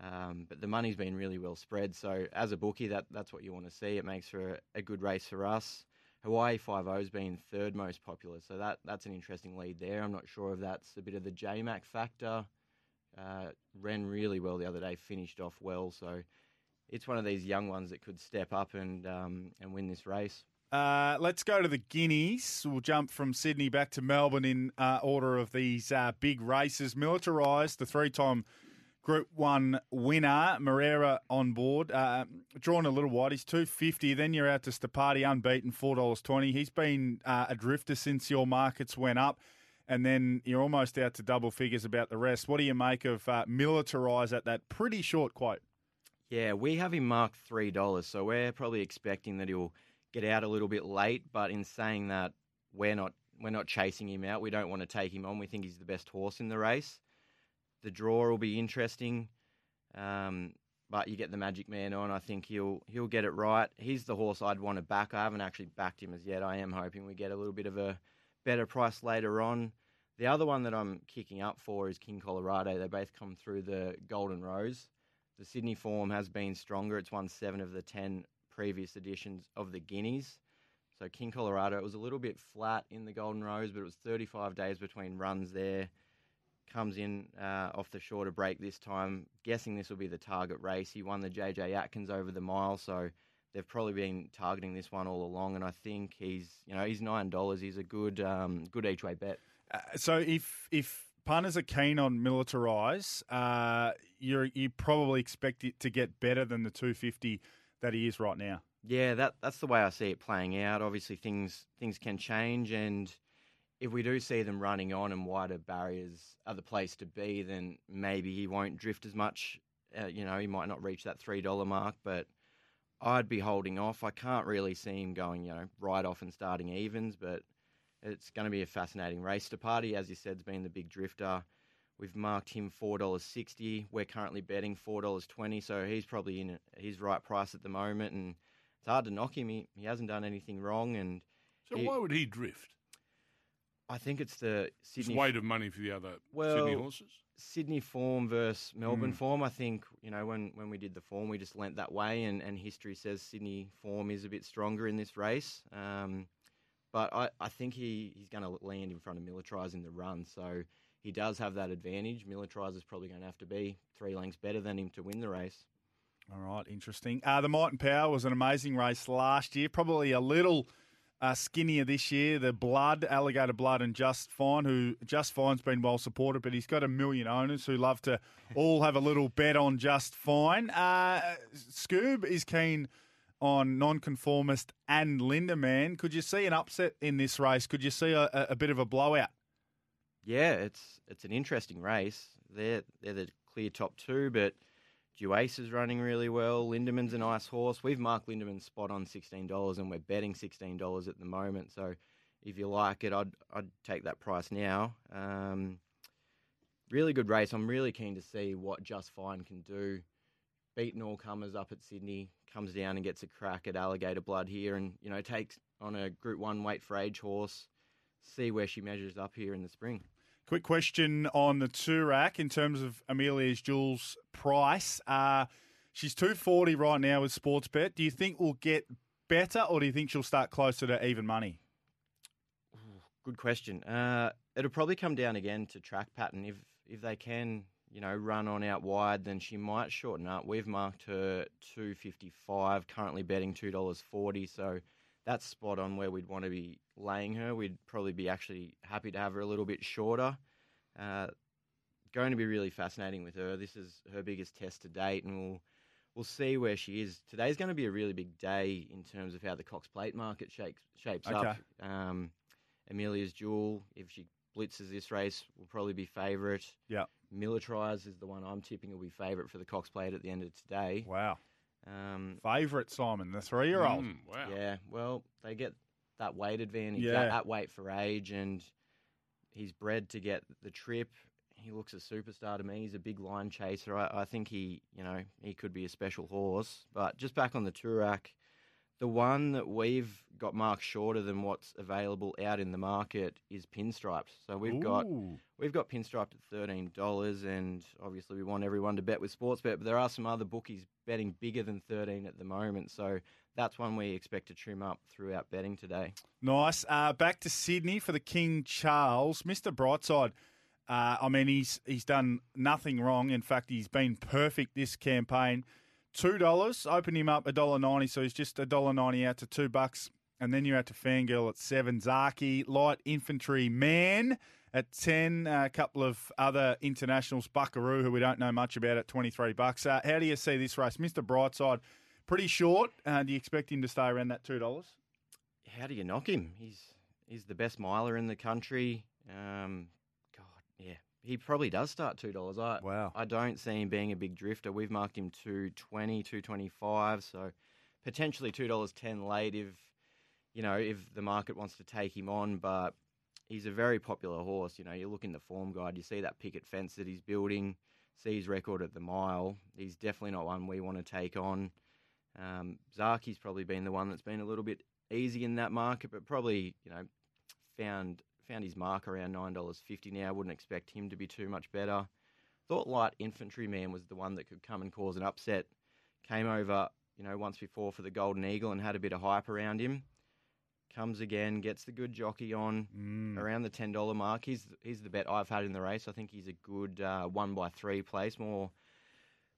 Speaker 5: um, but the money's been really well spread. So as a bookie, that that's what you want to see. It makes for a, a good race for us. Hawaii Five O's been third most popular, so that that's an interesting lead there. I'm not sure if that's a bit of the JMac factor. Uh, ran really well the other day, finished off well, so it's one of these young ones that could step up and um, and win this race.
Speaker 3: Uh, let's go to the Guineas. We'll jump from Sydney back to Melbourne in uh, order of these uh, big races. Militarize, the three-time Group One winner, Moreira on board, uh, drawn a little wide. He's two fifty. Then you're out to Stapati, unbeaten, four dollars twenty. He's been uh, a drifter since your markets went up, and then you're almost out to double figures about the rest. What do you make of uh, Militarize at that pretty short quote?
Speaker 5: Yeah, we have him marked three dollars, so we're probably expecting that he'll get out a little bit late. But in saying that, we're not we're not chasing him out. We don't want to take him on. We think he's the best horse in the race. The draw will be interesting, um, but you get the Magic Man on. I think he'll he'll get it right. He's the horse I'd want to back. I haven't actually backed him as yet. I am hoping we get a little bit of a better price later on. The other one that I'm kicking up for is King Colorado. They both come through the Golden Rose. The Sydney form has been stronger. It's won seven of the ten previous editions of the Guineas. So King Colorado, it was a little bit flat in the Golden Rose, but it was 35 days between runs there. Comes in uh, off the shorter break this time. Guessing this will be the target race. He won the JJ Atkins over the mile, so they've probably been targeting this one all along. And I think he's, you know, he's nine dollars. He's a good, um, good each way bet.
Speaker 3: Uh, so if if punters are keen on Militarize, uh, you you probably expect it to get better than the two fifty that he is right now.
Speaker 5: Yeah, that that's the way I see it playing out. Obviously, things things can change, and if we do see them running on and wider barriers are the place to be, then maybe he won't drift as much. Uh, you know, he might not reach that three dollar mark, but I'd be holding off. I can't really see him going, you know, right off and starting evens, but it's going to be a fascinating race to party. As you said, has been the big drifter. We've marked him four dollars sixty. We're currently betting four dollars twenty, so he's probably in his right price at the moment, and it's hard to knock him. He, he hasn't done anything wrong, and
Speaker 2: So
Speaker 5: he-
Speaker 2: why would he drift?
Speaker 5: I think it's the
Speaker 2: It's weight of money for the other
Speaker 5: Well,
Speaker 2: Sydney horses.
Speaker 5: Sydney form versus Melbourne
Speaker 3: Mm.
Speaker 5: form. I think you know when, when we did the form, we just lent that way, and, and history says Sydney form is a bit stronger in this race. Um, but I, I think he, he's going to land in front of Militarize in the run, so he does have that advantage. Militarize is probably going to have to be three lengths better than him to win the race.
Speaker 3: All right, interesting. Uh, the Might and Power was an amazing race last year. Probably a little uh, skinnier this year. The Blood, Alligator Blood, and Just Fine, who Just Fine's been well supported, but he's got a million owners who love to all have a little bet on Just Fine. Uh, Scoob is keen on nonconformist and Lindeman. Could you see an upset in this race? Could you see a, a, a bit of a blowout?
Speaker 5: Yeah, it's it's an interesting race. They're they're the clear top two, but Duais is running really well. Lindeman's a nice horse. We've marked Lindeman's spot on sixteen dollars, and we're betting sixteen dollars at the moment. So, if you like it, I'd I'd take that price now. Um, really good race. I'm really keen to see what Just Fine can do. Beating all comers up at Sydney, comes down and gets a crack at Alligator Blood here, and you know takes on a Group One weight for age horse. See where she measures up here in the spring.
Speaker 3: Quick question on the Toorak in terms of Amelia's Jewel price. Uh, she's two forty right now with Sportsbet. Do you think we'll get better, or do you think she'll start closer to even money?
Speaker 5: Good question. Uh, it'll probably come down again to track pattern. If if they can, you know, run on out wide, then she might shorten up. We've marked her two fifty five. Currently betting two dollars forty. So that's spot on where we'd want to be laying her. We'd probably be actually happy to have her a little bit shorter. Uh, going to be really fascinating with her. This is her biggest test to date, and we'll we'll see where she is. Today's going to be a really big day in terms of how the Cox Plate market shapes shapes
Speaker 3: Okay.
Speaker 5: up. Um, Amelia's Jewel, if she blitzes this race, will probably be favourite.
Speaker 3: Yeah.
Speaker 5: Militarize is the one I'm tipping will be favourite for the Cox Plate at the end of today.
Speaker 3: Wow.
Speaker 5: Um,
Speaker 3: Favourite Simon, the three year old.
Speaker 2: Mm, wow.
Speaker 5: yeah, well, they get that weight advantage,
Speaker 3: Yeah.
Speaker 5: that, that weight for age, and he's bred to get the trip. He looks a superstar to me. He's a big line chaser. I, I think he, you know, he could be a special horse. But just back on the Toorak, the one that we've got marked shorter than what's available out in the market is pinstriped. So we've got We've got pinstriped at thirteen dollars, and obviously we want everyone to bet with Sportsbet. But there are some other bookies betting bigger than thirteen at the moment, so that's one we expect to trim up throughout betting today.
Speaker 3: Nice. Uh, back to Sydney for the King Charles. Mr. Brightside, uh, I mean, he's he's done nothing wrong. In fact, he's been perfect this campaign. Two dollars. Open him up a dollar ninety, so he's just a dollar ninety out to two bucks, and then you're out to Fangirl at seven. Zakhi light infantry man at ten. A couple of other internationals, Buckaroo, who we don't know much about, at twenty three bucks. Uh, how do you see this race, Mr. Brightside? Pretty short. Uh, do you expect him to stay around that two dollars?
Speaker 5: How do you knock him? He's he's the best miler in the country. Um, God, yeah, he probably does start two dollars. I
Speaker 3: Wow.
Speaker 5: I don't see him being a big drifter. We've marked him 220, 225, so potentially two dollars ten late if you know if the market wants to take him on. But he's a very popular horse. You know, you look in the form guide, you see that picket fence that he's building, see his record at the mile. He's definitely not one we want to take on. Um, Zakhi's probably been the one that's been a little bit easy in that market, but probably you know found found his mark around nine dollars fifty now. Wouldn't expect him to be too much better. Thought Light Infantryman was the one that could come and cause an upset. Came over, you know, once before for the Golden Eagle and had a bit of hype around him. Comes again, gets the good jockey on
Speaker 3: Mm.
Speaker 5: around the ten dollar mark. He's he's the bet I've had in the race. I think he's a good uh, one by three place, more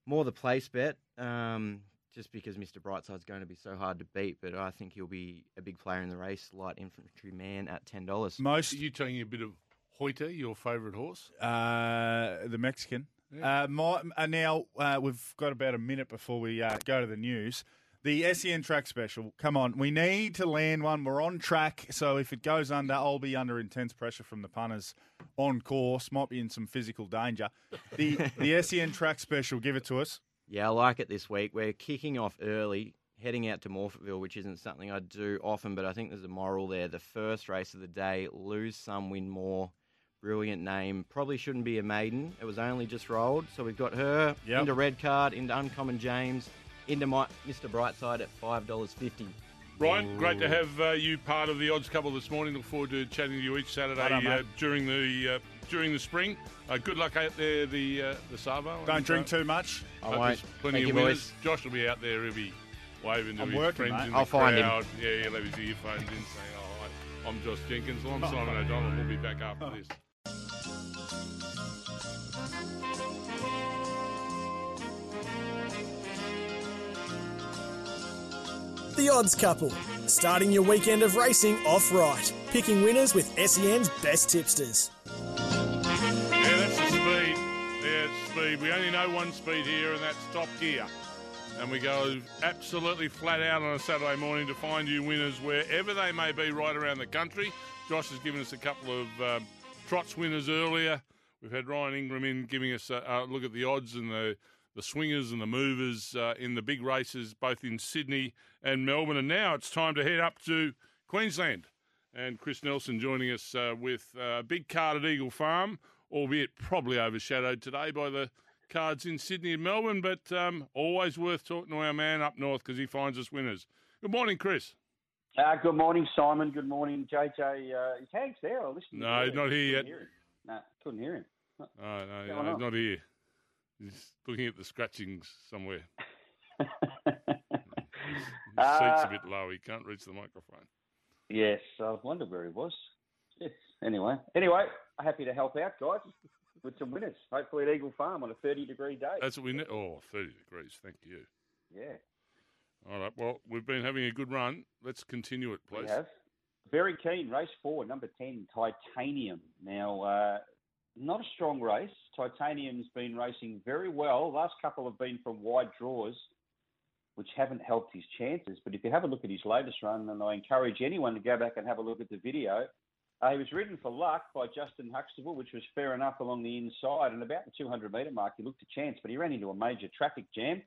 Speaker 5: more the place bet. Um, just because Mr. Brightside's going to be so hard to beat, but I think he'll be a big player in the race. Light Infantryman at ten dollars.
Speaker 3: Most
Speaker 2: Are you taking a bit of Hoyter, your favourite horse?
Speaker 3: Uh, the Mexican. Uh, my, uh, now uh, we've got about a minute before we uh, go to the news. The SEN track special. Come on, we need to land one. We're on track, so if it goes under, I'll be under intense pressure from the punters on course. Might be in some physical danger. The the SEN track special. Give it to us.
Speaker 5: Yeah, I like it this week. We're kicking off early, heading out to Morphettville, which isn't something I do often, but I think there's a moral there. The first race of the day, lose some, win more. Brilliant name. Probably shouldn't be a maiden. It was only just rolled. So we've got her
Speaker 3: Yep.
Speaker 5: into red card, into Uncommon James, into my, Mr. Brightside at $5.50.
Speaker 2: Ryan, great to have uh, you part of the odds couple this morning. Look forward to chatting to you each Saturday uh, during the uh, during the spring. Uh, good luck out there, the uh, the Savo.
Speaker 3: Don't drink too much.
Speaker 5: I
Speaker 2: Hope
Speaker 5: won't.
Speaker 2: there's Plenty
Speaker 5: Thank
Speaker 2: of
Speaker 5: you,
Speaker 2: winners.
Speaker 5: boys.
Speaker 2: Josh will be out there. He'll be waving to
Speaker 3: I'm
Speaker 2: his
Speaker 3: working,
Speaker 2: friends
Speaker 3: mate.
Speaker 2: in
Speaker 5: I'll
Speaker 2: the
Speaker 5: find him.
Speaker 2: crowd. Yeah, yeah, leave his earphones in, saying, "Oh, hi, I'm Josh Jenkins. Well, I'm Simon O'Donnell. We'll be back after this."
Speaker 1: The Odds Couple, starting your weekend of racing off right, picking winners with SEN's best tipsters.
Speaker 2: Speed. We only know one speed here, and that's top gear. And we go absolutely flat out on a Saturday morning to find you winners wherever they may be right around the country. Josh has given us a couple of um, trots winners earlier. We've had Ryan Ingram in giving us a, a look at the odds and the the swingers and the movers uh, in the big races, both in Sydney and Melbourne. And now it's time to head up to Queensland. And Chris Nelson joining us uh, with a uh, big card at Eagle Farm, albeit probably overshadowed today by the cards in Sydney and Melbourne, but um, always worth talking to our man up north because he finds us winners. Good morning, Chris.
Speaker 6: Uh, good morning, Simon. Good morning, JJ. Uh, is Hanks there? I listened
Speaker 2: no, he's not here yet.
Speaker 6: No, couldn't hear him.
Speaker 2: Oh, no, no he's not here. He's looking at the scratchings somewhere. His uh, seat's a bit low. He can't reach the microphone.
Speaker 6: Yes, I wonder where he was. Yes. Anyway, anyway, happy to help out, guys, with some winners. Hopefully at Eagle Farm on a 30 degree day.
Speaker 2: That's what we need. Oh, 30 degrees. Thank you.
Speaker 6: Yeah.
Speaker 2: All right. Well, we've been having a good run. Let's continue it, please.
Speaker 6: We have. Very keen. Race four, number 10, Titanium. Now, uh, not a strong race. Titanium's been racing very well. Last couple have been from wide draws, which haven't helped his chances. But if you have a look at his latest run, and I encourage anyone to go back and have a look at the video, uh, he was ridden for luck by Justin Huxtable, which was fair enough along the inside. And about the 200 metre mark, he looked a chance, but he ran into a major traffic jam,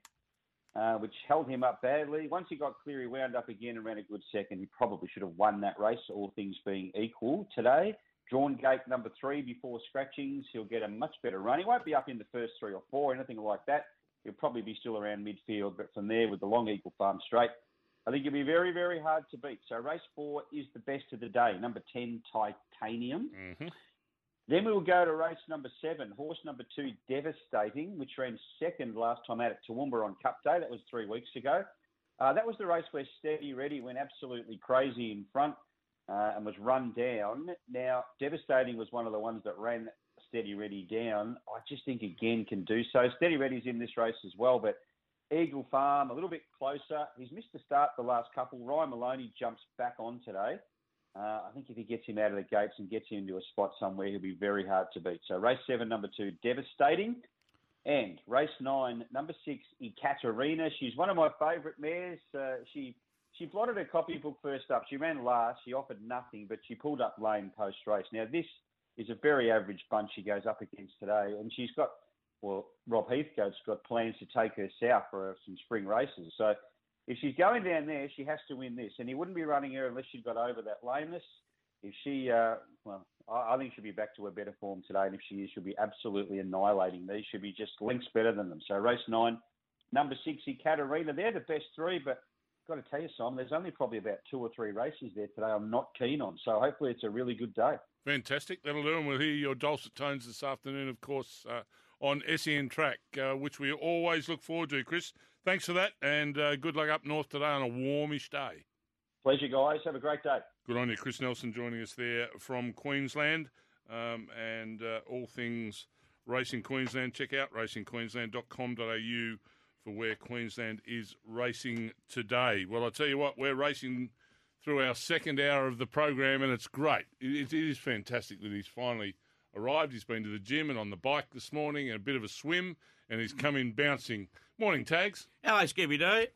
Speaker 6: uh, which held him up badly. Once he got clear, he wound up again and ran a good second. He probably should have won that race, all things being equal today. Drawn gate number three before scratchings. He'll get a much better run. He won't be up in the first three or four, anything like that. He'll probably be still around midfield, but from there with the long eagle farm straight, I think it'll be very, very hard to beat. So race four is the best of the day. Number 10, Titanium.
Speaker 2: Mm-hmm.
Speaker 6: Then we will go to race number seven, horse number two, Devastating, which ran second last time out at Toowoomba on Cup Day. That was three weeks ago. Uh, that was the race where Steady Ready went absolutely crazy in front uh, and was run down. Now, Devastating was one of the ones that ran Steady Ready down. I just think again can do so. Steady Ready's in this race as well, but Eagle Farm a little bit closer. He's missed the start the last couple. Ryan Maloney jumps back on today. Uh, I think if he gets him out of the gates and gets him into a spot somewhere, he'll be very hard to beat. So race seven, number two, devastating. And race nine, number six, Ekaterina. She's one of my favourite mares. Uh, she she blotted her copybook first up. She ran last. She offered nothing, but she pulled up lane post race. Now this is a very average bunch she goes up against today, and she's got well, Rob Heathcote's got plans to take her south for some spring races. So if she's going down there, she has to win this, and he wouldn't be running her unless she got over that lameness. If she, uh, well, I, think she'll be back to her better form today, and if she is, she'll be absolutely annihilating these. She'll be just links better than them. So race nine, number six, Katerina, they're the best three, but I've got to tell you, Simon, there's only probably about two or three races there today I'm not keen on. So hopefully it's a really good day.
Speaker 2: Fantastic. That'll do. And we'll hear your dulcet tones this afternoon, of course, uh, on SEN Track, uh, which we always look forward to. Chris, thanks for that, and uh, good luck up north today on a warmish day.
Speaker 6: Pleasure, guys. Have a great day.
Speaker 2: Good on you. Chris Nelson joining us there from Queensland um, and uh, all things Racing Queensland. Check out racingqueensland.com.au for where Queensland is racing today. Well, I tell you what, we're racing through our second hour of the program, and it's great. it, it is fantastic that he's finally arrived. He's been to the gym and on the bike this morning and a bit of a swim, and he's come in bouncing. Morning, Tags.
Speaker 7: Hello, Scooby Doo.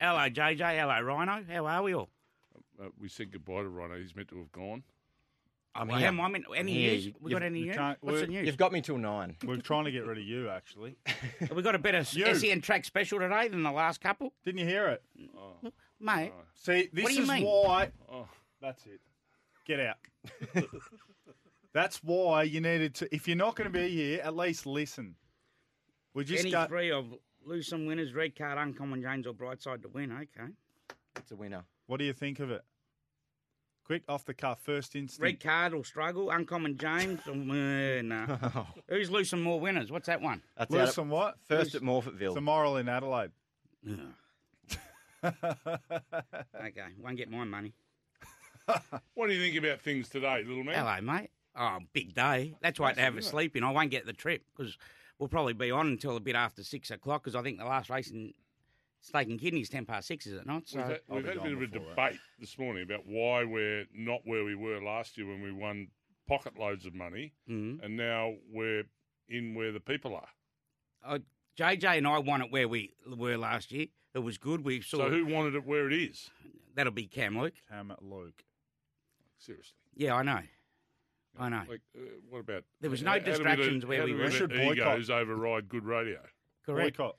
Speaker 7: Hello, JJ. Hello, Rhino. How are we all?
Speaker 2: Uh, we said goodbye to Rhino. He's meant to have gone.
Speaker 7: I'm well, here. I'm in, any here. news? We got any news? What's the news?
Speaker 5: You've got me till nine.
Speaker 3: We're trying to get rid of you, actually.
Speaker 7: we got a better SEN track special today than the last couple.
Speaker 3: Didn't you hear it?
Speaker 7: Oh. Mate.
Speaker 3: See, this is mean? why. Oh. That's it. Get out. That's why you needed to. If you're not going to be here, at least listen.
Speaker 7: We just any got three of lose some winners: red card, uncommon James, or brightside to win. Okay,
Speaker 5: it's a winner.
Speaker 3: What do you think of it? Quick, off the cuff, first instant.
Speaker 7: Red card or struggle. Uncommon James. uh, no. Who's losing more winners? What's that one?
Speaker 3: That's Lose some what?
Speaker 5: First at Morphettville.
Speaker 3: Tomorrow in Adelaide.
Speaker 7: okay, won't get my money.
Speaker 2: what do you think about things today, little man?
Speaker 7: Hello, mate. Oh, big day. That's why I have a sleep in. I won't get the trip because we'll probably be on until a bit after six o'clock because I think the last race in steak and kidneys ten past six, is it not?
Speaker 2: So we've had, we've had a bit of a debate that. this morning about why we're not where we were last year when we won pocket loads of money,
Speaker 7: mm-hmm.
Speaker 2: and now we're in where the people are.
Speaker 7: Uh, JJ and I won it where we were last year. It was good. We saw.
Speaker 2: So who wanted it where it is?
Speaker 7: That'll be Cam Luke.
Speaker 3: Cam Luke.
Speaker 2: Seriously.
Speaker 7: Yeah, I know. I know.
Speaker 2: Like, uh, what about?
Speaker 7: There was no distractions where we were.
Speaker 2: Should egos override good radio.
Speaker 7: Correct.
Speaker 3: Boycott.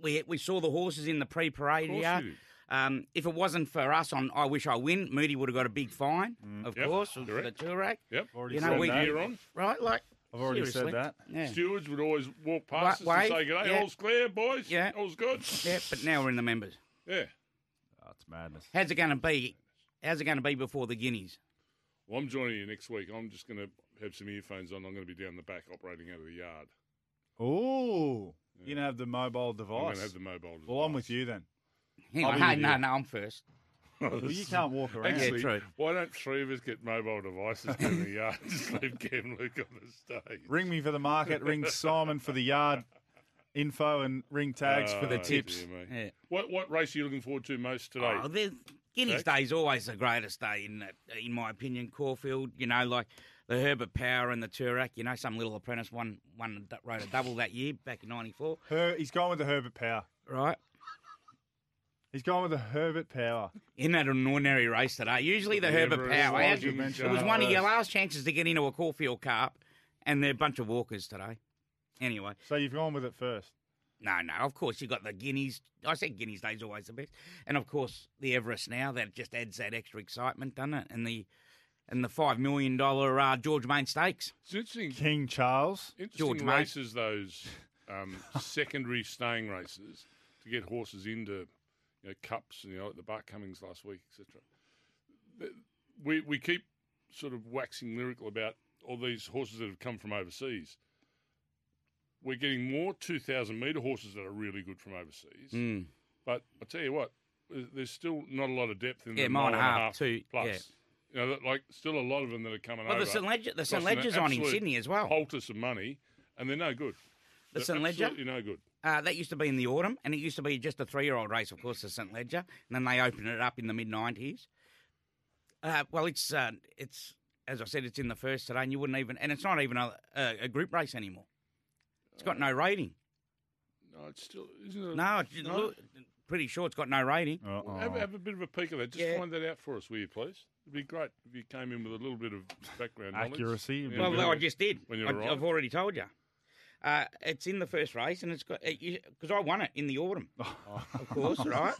Speaker 7: We we saw the horses in the pre-parade
Speaker 2: Of course
Speaker 7: here.
Speaker 2: you did.
Speaker 7: Um, if it wasn't for us on I Wish I Win, Moody would have got a big fine, of
Speaker 2: Mm. Yep,
Speaker 7: course, for the
Speaker 2: correct.
Speaker 7: Toorak.
Speaker 2: Yep.
Speaker 3: Already
Speaker 7: You know,
Speaker 3: said
Speaker 7: we-
Speaker 3: that.
Speaker 2: Gear on.
Speaker 7: Right? Like,
Speaker 3: I've already
Speaker 7: seriously.
Speaker 3: said that.
Speaker 7: Yeah.
Speaker 2: Stewards would always walk past
Speaker 7: Wa-
Speaker 2: us and
Speaker 7: wave,
Speaker 2: say, "G'day,
Speaker 7: yeah.
Speaker 2: all's clear, boys.
Speaker 7: Yeah.
Speaker 2: all's good."
Speaker 7: yeah, but now we're in the members.
Speaker 2: Yeah.
Speaker 3: Oh, it's madness.
Speaker 7: How's it going to be? How's it going to be before the Guineas?
Speaker 2: Well, I'm joining you next week. I'm just going to have some earphones on. I'm going to be down the back operating out of the yard.
Speaker 3: Oh, you're gonna have the mobile device.
Speaker 2: I'm going to have the mobile. Device.
Speaker 3: well, I'm with you then.
Speaker 7: Hang on, hey, no,
Speaker 2: you.
Speaker 7: no, I'm first.
Speaker 3: Well, you can't walk around.
Speaker 2: Actually,
Speaker 7: true.
Speaker 2: why don't three of us get mobile devices in the yard? Just leave Cam Luke on the stage.
Speaker 3: Ring me for the market. Ring Simon for the yard info and ring tags for the
Speaker 2: Oh,
Speaker 3: tips.
Speaker 2: dear.
Speaker 7: Yeah.
Speaker 2: What what race are you looking forward to most today?
Speaker 7: Oh, the Guineas? Day is always the greatest day in uh, in my opinion. Caulfield, you know, like the Herbert Power and the Toorak. You know, some little apprentice won won rode a double that year back in '94.
Speaker 3: Her, he's gone with the Herbert Power.
Speaker 7: Right.
Speaker 3: He's gone with the Herbert Power.
Speaker 7: In that an ordinary race today. Usually the
Speaker 2: The
Speaker 7: Herbert Power. As you- It was one of your last chances to get into a Caulfield Cup, and they're a bunch of walkers today. Anyway,
Speaker 3: So you've gone with it first.
Speaker 7: No, no. Of course, you've got the Guineas. I said Guineas Day's always the best, and of course the Everest now. That just adds that extra excitement, doesn't it? And the and the five million dollar uh, George Main Stakes.
Speaker 2: It's interesting.
Speaker 3: King Charles.
Speaker 2: Interesting
Speaker 7: George Mate.
Speaker 2: races, those um, secondary staying races to get horses into you know, cups, you know, like the Bart Cummings last week, etc. We we keep sort of waxing lyrical about all these horses that have come from overseas. We're getting more two thousand metre horses that are really good from overseas,
Speaker 7: Mm.
Speaker 2: but I tell you what, there's- still not a lot of depth in
Speaker 7: Yeah,
Speaker 2: the
Speaker 7: mile and a half, two,
Speaker 2: plus.
Speaker 7: yeah.
Speaker 2: You know, like still a lot of them that are coming
Speaker 7: Well,
Speaker 2: over.
Speaker 7: the St Leger, the St Leger's on in Sydney as well.
Speaker 2: Poultice some money, and they're no good.
Speaker 7: The
Speaker 2: They're
Speaker 7: St Leger.
Speaker 2: absolutely no good.
Speaker 7: Uh, that used to be in the autumn, and it used to be just a three-year-old race, of course, the St Leger, and then they opened it up in the mid '90s. Uh, well, it's uh, it's as I said, it's in the first today, and you wouldn't even, and it's not even a, a, a group race anymore. It's got no rating.
Speaker 2: No, it's still isn't it?
Speaker 7: No, it's, look, pretty sure it's got no rating.
Speaker 3: Uh-oh.
Speaker 2: Have, have a bit of a peek at that. Just
Speaker 7: Yeah.
Speaker 2: find that out for us, will you, please? It'd be great if you came in with a little bit of background knowledge.
Speaker 3: Accuracy.
Speaker 2: Yeah,
Speaker 7: Well,
Speaker 2: when
Speaker 7: I just did.
Speaker 2: when you
Speaker 7: I,
Speaker 2: arrived.
Speaker 7: I've already told you. Uh, it's in the first race, and it's got because I won it in the autumn, of course, right?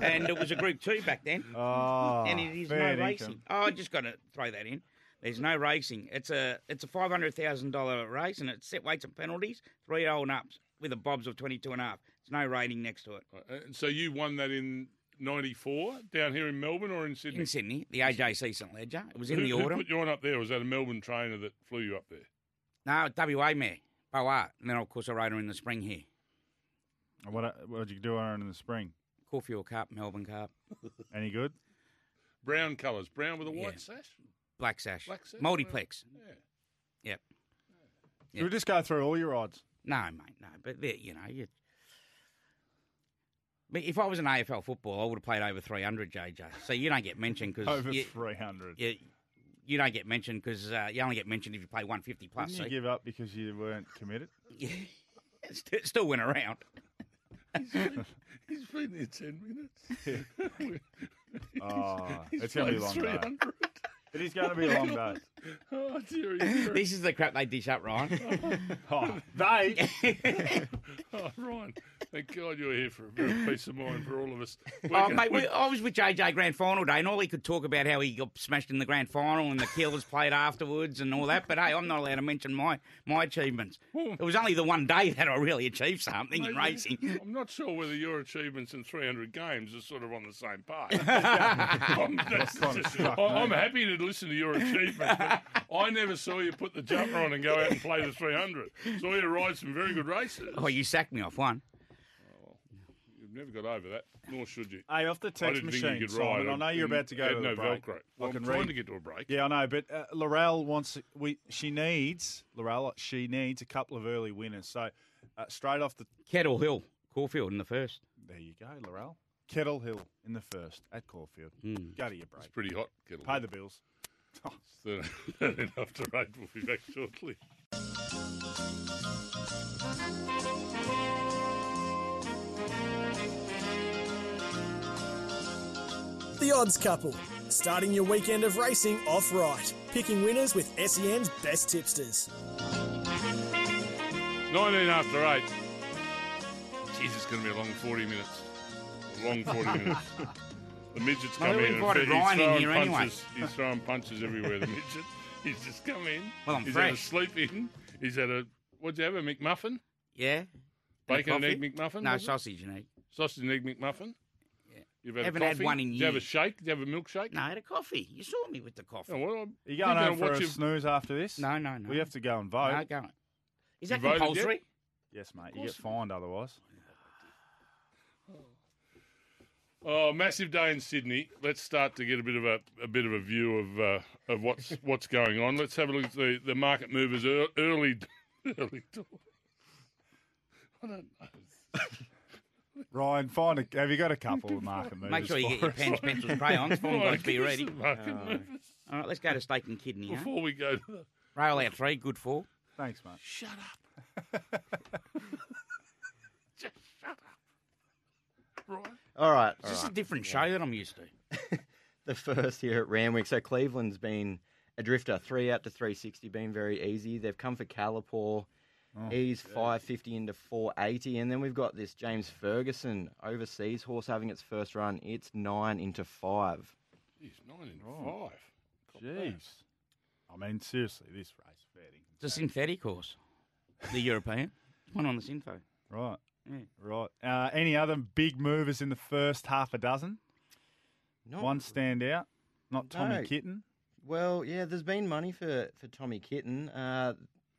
Speaker 7: And it was a Group Two back then.
Speaker 3: Oh,
Speaker 7: and it is no
Speaker 3: fair
Speaker 7: racing. Oh, I just got to throw that in. There's no racing. It's a it's a five hundred thousand dollar race, and it's set weights and penalties, three year old and ups with a bobs of twenty two and a half. There's no rating next to it.
Speaker 2: Uh, And so you won that in '94 down here in Melbourne or in Sydney?
Speaker 7: In Sydney, the AJC St Leger. It was in
Speaker 2: who,
Speaker 7: the
Speaker 2: who
Speaker 7: autumn.
Speaker 2: put you on up there? Was that a Melbourne trainer that flew you up there?
Speaker 7: No, WA mare, Boart, and then of course I rode her in the spring here.
Speaker 3: What what did you do on her in the spring?
Speaker 7: Caulfield Cup, Melbourne Cup,
Speaker 3: Any good?
Speaker 2: Brown colours, brown with a white
Speaker 7: Yeah.
Speaker 2: sash.
Speaker 7: Black Sash,
Speaker 2: Black sash,
Speaker 7: multiplex.
Speaker 2: Yeah.
Speaker 7: Yep.
Speaker 3: Should we just go through all your odds?
Speaker 7: No, mate, no. But there, you know, you. But if I was an AFL football, I would have played over 300, JJ. So you don't get mentioned because
Speaker 3: Over
Speaker 7: you,
Speaker 3: 300.
Speaker 7: you, you don't get mentioned because uh, you only get mentioned if you play 150 plus.
Speaker 3: Didn't
Speaker 7: So
Speaker 3: you give up because you weren't committed?
Speaker 7: yeah, st- still went around.
Speaker 2: He's been there ten minutes.
Speaker 3: Oh,
Speaker 2: He's
Speaker 3: it's going to be a long day.
Speaker 2: 300.
Speaker 3: Oh, it is going to be a long day.
Speaker 2: Oh, dearie, dearie.
Speaker 7: this is the crap they dish up, Ryan.
Speaker 3: Oh, oh, they.
Speaker 2: Oh, Ryan, thank God you're here for a bit of peace of mind for all of us. We
Speaker 7: Oh,
Speaker 2: can-
Speaker 7: mate,
Speaker 2: we-
Speaker 7: we, I was with JJ grand final day, and all he could talk about how he got smashed in the grand final and the killers played afterwards and all that. But hey, I'm not allowed to mention my my achievements. It was only the one day that I really achieved something in racing.
Speaker 2: I'm not sure whether your achievements in 300 games are sort of on the same part. I'm, that's just-
Speaker 3: struck
Speaker 2: I- I'm happy to listen to your achievements, but I never saw you put the jumper on and go out and play the 300. Saw you ride some very good races.
Speaker 7: Oh, you sacked me off one.
Speaker 2: You've never got over that, nor should you.
Speaker 3: Hey, off the
Speaker 2: I
Speaker 3: text
Speaker 2: didn't think
Speaker 3: machine,
Speaker 2: you could
Speaker 3: Simon.
Speaker 2: ride.
Speaker 3: I know you're about to go
Speaker 2: had
Speaker 3: to
Speaker 2: no
Speaker 3: a break.
Speaker 2: Velcro.
Speaker 3: I
Speaker 2: Well, I'm
Speaker 3: can
Speaker 2: trying
Speaker 3: read.
Speaker 2: to get to a break.
Speaker 3: Yeah, I know, but uh, Laurel wants we she needs Laurel she needs a couple of early winners. So uh, straight off the
Speaker 7: Kettle Hill, Caulfield in the first.
Speaker 3: there you go, Laurel Kettle Hill in the first at Caulfield.
Speaker 7: Mm.
Speaker 3: Go to your break.
Speaker 2: It's pretty hot, Kettle.
Speaker 3: Pay the bills.
Speaker 2: It's that enough to rate. We'll be back shortly.
Speaker 1: The Odds Couple, starting your weekend of racing off right, picking winners with SEN's best tipsters.
Speaker 2: 19 after 8. Jeez, it's going to be a long 40 minutes. A long 40 minutes. The midget's
Speaker 7: Well,
Speaker 2: come
Speaker 7: we
Speaker 2: in and
Speaker 7: invited
Speaker 2: he's
Speaker 7: Ryan in
Speaker 2: throwing
Speaker 7: here anyway.
Speaker 2: punches. He's throwing punches everywhere, the midget. He's just come in.
Speaker 7: Well, I'm
Speaker 2: he's had a sleep in. He's had a, what'd you have, a McMuffin?
Speaker 7: Yeah.
Speaker 2: Bacon and
Speaker 7: coffee?
Speaker 2: egg McMuffin?
Speaker 7: No, sausage and egg.
Speaker 2: Sausage and egg McMuffin?
Speaker 7: Yeah.
Speaker 2: You've had
Speaker 7: Haven't
Speaker 2: a
Speaker 7: had
Speaker 2: coffee?
Speaker 7: one in
Speaker 2: Did you have a
Speaker 7: years.
Speaker 2: shake? Did you have a milkshake?
Speaker 7: No, I had a coffee. You saw me with the coffee.
Speaker 2: Oh, well, I'm-
Speaker 3: Are you
Speaker 2: you're
Speaker 3: going
Speaker 2: gonna
Speaker 3: home for
Speaker 2: watch
Speaker 3: a
Speaker 2: your-
Speaker 3: snooze after this?
Speaker 7: No, no, no.
Speaker 3: We have to go and vote.
Speaker 7: No, go on. Is
Speaker 2: You
Speaker 7: that
Speaker 2: voted yet?
Speaker 7: compulsory?
Speaker 3: Yes, mate. You get fined otherwise.
Speaker 2: Oh, massive day in Sydney. Let's start to get a bit of a, a bit of a view of uh, of what's what's going on. Let's have a look at the, the market movers ear- early early. doors. I don't know.
Speaker 3: Ryan, find a. Have you got a couple of market movers?
Speaker 7: Make sure you
Speaker 3: for
Speaker 7: get your
Speaker 3: us?
Speaker 7: pens, pencils, crayons, form
Speaker 2: Right,
Speaker 7: guns be ready.
Speaker 2: the
Speaker 5: Oh.
Speaker 7: All right, let's go to steak and kidney. Huh?
Speaker 2: before we go to the.
Speaker 7: Rail out three, good four.
Speaker 3: Thanks, mate.
Speaker 2: Shut up. Just shut up. Right.
Speaker 5: All right.
Speaker 7: It's
Speaker 5: all
Speaker 7: just
Speaker 5: right.
Speaker 7: a different show that I'm used to.
Speaker 5: the first here at Randwick. So Cleveland's been a drifter, three out to 360, been very easy. They've come for Calipor. He's 550 into 480. And then we've got this James Ferguson overseas horse having its first run. It's nine into five.
Speaker 2: Jeez, nine into
Speaker 3: Oh.
Speaker 2: five. Got
Speaker 3: Jeez. I mean, seriously, this race fair
Speaker 7: It's a synthetic horse. The European. One on the Synfo.
Speaker 3: Right.
Speaker 7: Yeah.
Speaker 3: Right. Uh, any other big movers in the first half a dozen?
Speaker 5: Not
Speaker 3: One stand out. Not Tommy
Speaker 5: No.
Speaker 3: Kitten.
Speaker 5: Well, yeah, there's been money for, for Tommy Kitten. Uh,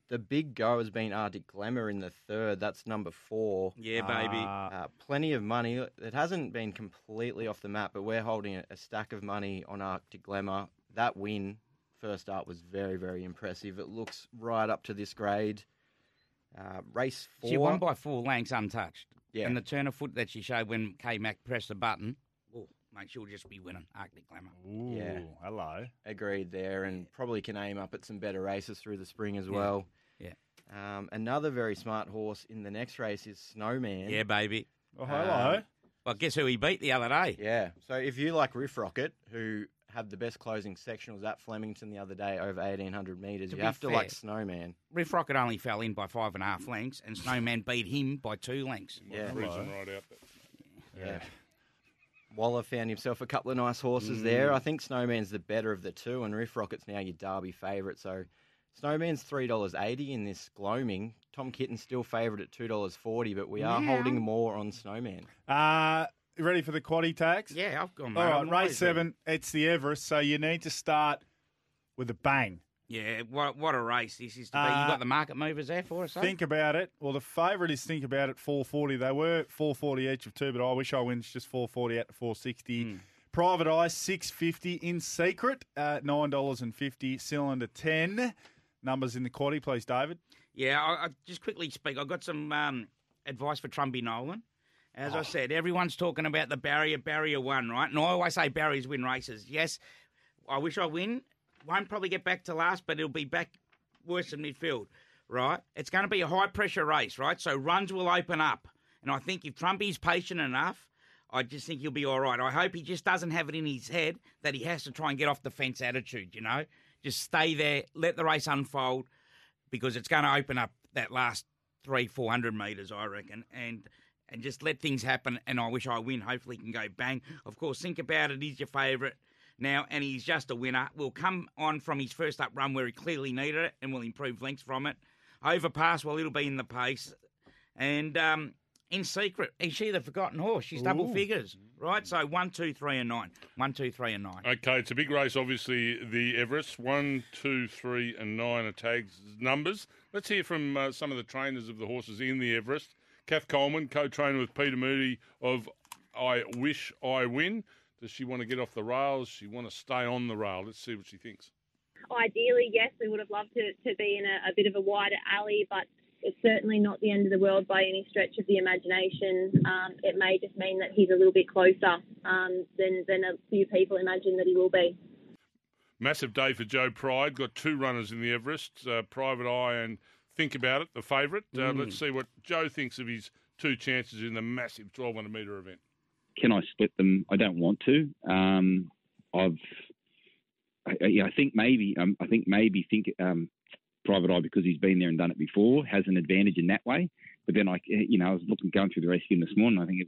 Speaker 5: the big go has been Arctic Glamour in the third. That's number four.
Speaker 7: Yeah, baby.
Speaker 3: Uh,
Speaker 5: Uh, plenty of money. It hasn't been completely off the map, but we're holding a, a stack of money on Arctic Glamour. That win first up was very, very impressive. It looks right up to this grade. Uh, race four.
Speaker 7: She won by four lengths untouched.
Speaker 5: Yeah.
Speaker 7: And the turn of foot that she showed when K Mac pressed the button, mate, she'll just be winning Arctic Glamour.
Speaker 3: ooh,
Speaker 5: Yeah.
Speaker 3: hello.
Speaker 5: Agreed there, and probably can aim up at some better races through the spring as well.
Speaker 7: Yeah.
Speaker 5: Um, another very smart horse in the next race is Snowman.
Speaker 7: Yeah, baby.
Speaker 3: Oh, hello.
Speaker 5: Um,
Speaker 7: Well, guess who he beat the other day?
Speaker 5: Yeah. So if you like Riff Rocket, who had the best closing sectionals at Flemington the other day over 1800 metres,
Speaker 7: To
Speaker 5: you
Speaker 7: be
Speaker 5: have to like Snowman.
Speaker 7: Riff Rocket only fell in by five and a half lengths, and Snowman beat him by two lengths.
Speaker 5: Yeah.
Speaker 2: Freezing right out. But
Speaker 5: Yeah. Waller found himself a couple of nice horses there. I think Snowman's the better of the two, and Riff Rocket's now your Derby favourite. So Snowman's three dollars eighty in this gloaming. Tom Kitten's still favourite at two dollars forty, but we are
Speaker 7: Yeah.
Speaker 5: holding more on Snowman.
Speaker 3: Uh, you ready for the quaddy tags?
Speaker 7: Yeah, I've gone.
Speaker 3: All
Speaker 7: mate.
Speaker 3: race seven. It's the Everest, so you need to start with a bang.
Speaker 7: Yeah, what what a race this is to be.
Speaker 3: Uh,
Speaker 7: you got the market movers there for us. eh?
Speaker 3: Think about it. Well, the favourite is think about it. Four forty. They were four forty each of two, but I wish I wins just four forty out to four sixty.
Speaker 7: Hmm.
Speaker 3: Private Eye six fifty in secret at nine dollars and fifty. Cylinder ten. Numbers in the quaddy, please, David.
Speaker 7: Yeah, I, I just quickly speak. I got some um, advice for Trumpy Nolan. As I said, everyone's talking about the barrier, barrier one, right? And I always say barriers win races. Yes, I wish I win. Won't probably get back to last, but it'll be back worse than midfield, right? It's going to be a high pressure race, right? So runs will open up. And I think if Trumpy's patient enough, I just think he'll be all right. I hope he just doesn't have it in his head that he has to try and get off the fence attitude, you know? Just stay there, let the race unfold because it's going to open up that last three, four hundred meters, I reckon, and and just let things happen. And I wish I win. Hopefully, can go bang. Of course, think about it. He's your favourite now, and he's just a winner. Will come on from his first up run where he clearly needed it, and will improve lengths from it. Overpass, well, it'll be in the pace, and um, in secret, is she the forgotten horse? She's double
Speaker 3: Ooh.
Speaker 7: figures, right? So one, two, three, and nine. One, two, three, and nine.
Speaker 2: Okay, it's a big race, obviously, the Everest. One, two, three, and nine are tags numbers. Let's hear from uh, some of the trainers of the horses in the Everest. Kath Coleman, co trainer with Peter Moody of I Wish I Win. Does she want to get off the rails? She want to stay on the rail? Let's see what she thinks.
Speaker 8: Ideally, yes, we would have loved to, to be in a, a bit of a wider alley, but it's certainly not the end of the world by any stretch of the imagination. Um, it may just mean that he's a little bit closer um, than, than a few people imagine that he will be.
Speaker 2: Massive day for Joe Pride. Got two runners in the Everest, uh, Private Eye and Think About It, the favourite. Uh, Let's see what Joe thinks of his two chances in the massive 1200 metre event.
Speaker 9: Can I split them? I don't want to. Um, I've, I, I- think maybe, um, I think maybe think um, Private Eye because he's been there and done it before has an advantage in that way. But then I, you know, I was looking going through the of him this morning. I think,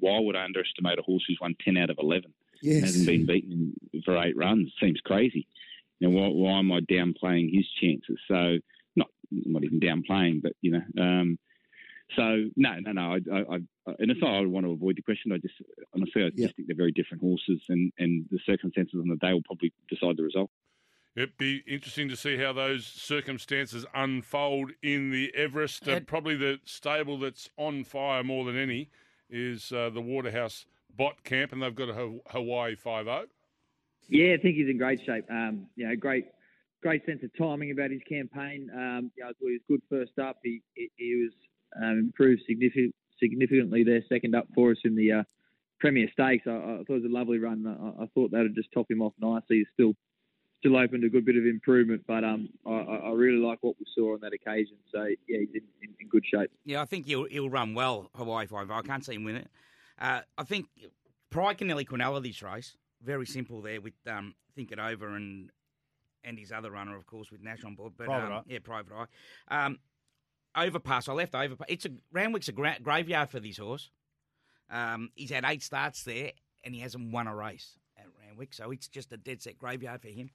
Speaker 9: why would I underestimate a horse who's won ten out of eleven?
Speaker 10: Yes.
Speaker 9: hasn't been beaten for eight runs. Seems crazy. Now, why, why am I downplaying his chances? So, not not even downplaying, but you know, um, so no, no, no. I, I, and it's not I want to avoid the question. I just honestly, I just think they're very different horses, and and the circumstances on the day will probably decide the result.
Speaker 2: It'd be interesting to see how those circumstances unfold in the Everest. Uh,
Speaker 7: And-
Speaker 2: probably the stable that's on fire more than any is uh, the Waterhouse Bott Camp, and they've got a Hawaii Five oh.
Speaker 11: Yeah, I think he's in great shape. Um, you know, great, great sense of timing about his campaign. Um, you know, I thought he was good first up. He he, he was um, improved significant, significantly there, second up for us in the uh, Premier Stakes. I, I thought it was a lovely run. I, I thought that would just top him off nicely. He's still still open to a good bit of improvement, but um, I, I I really like what we saw on that occasion. So yeah, he's in, in, in good shape.
Speaker 7: Yeah, I think he'll he'll run well Hawaii Five. I can't see him win it. Uh, I think Pride can nearly quinella this race. Very simple there with um, Think It Over and and his other runner, of course, with Nash on board. But
Speaker 3: Private
Speaker 7: um,
Speaker 3: Eye.
Speaker 7: yeah, Private Eye. Um, overpass. I left Overpass. It's a Randwick's a gra- graveyard for this horse. Um, he's had eight starts there, and he hasn't won a race at Randwick, so it's just a dead set graveyard for him.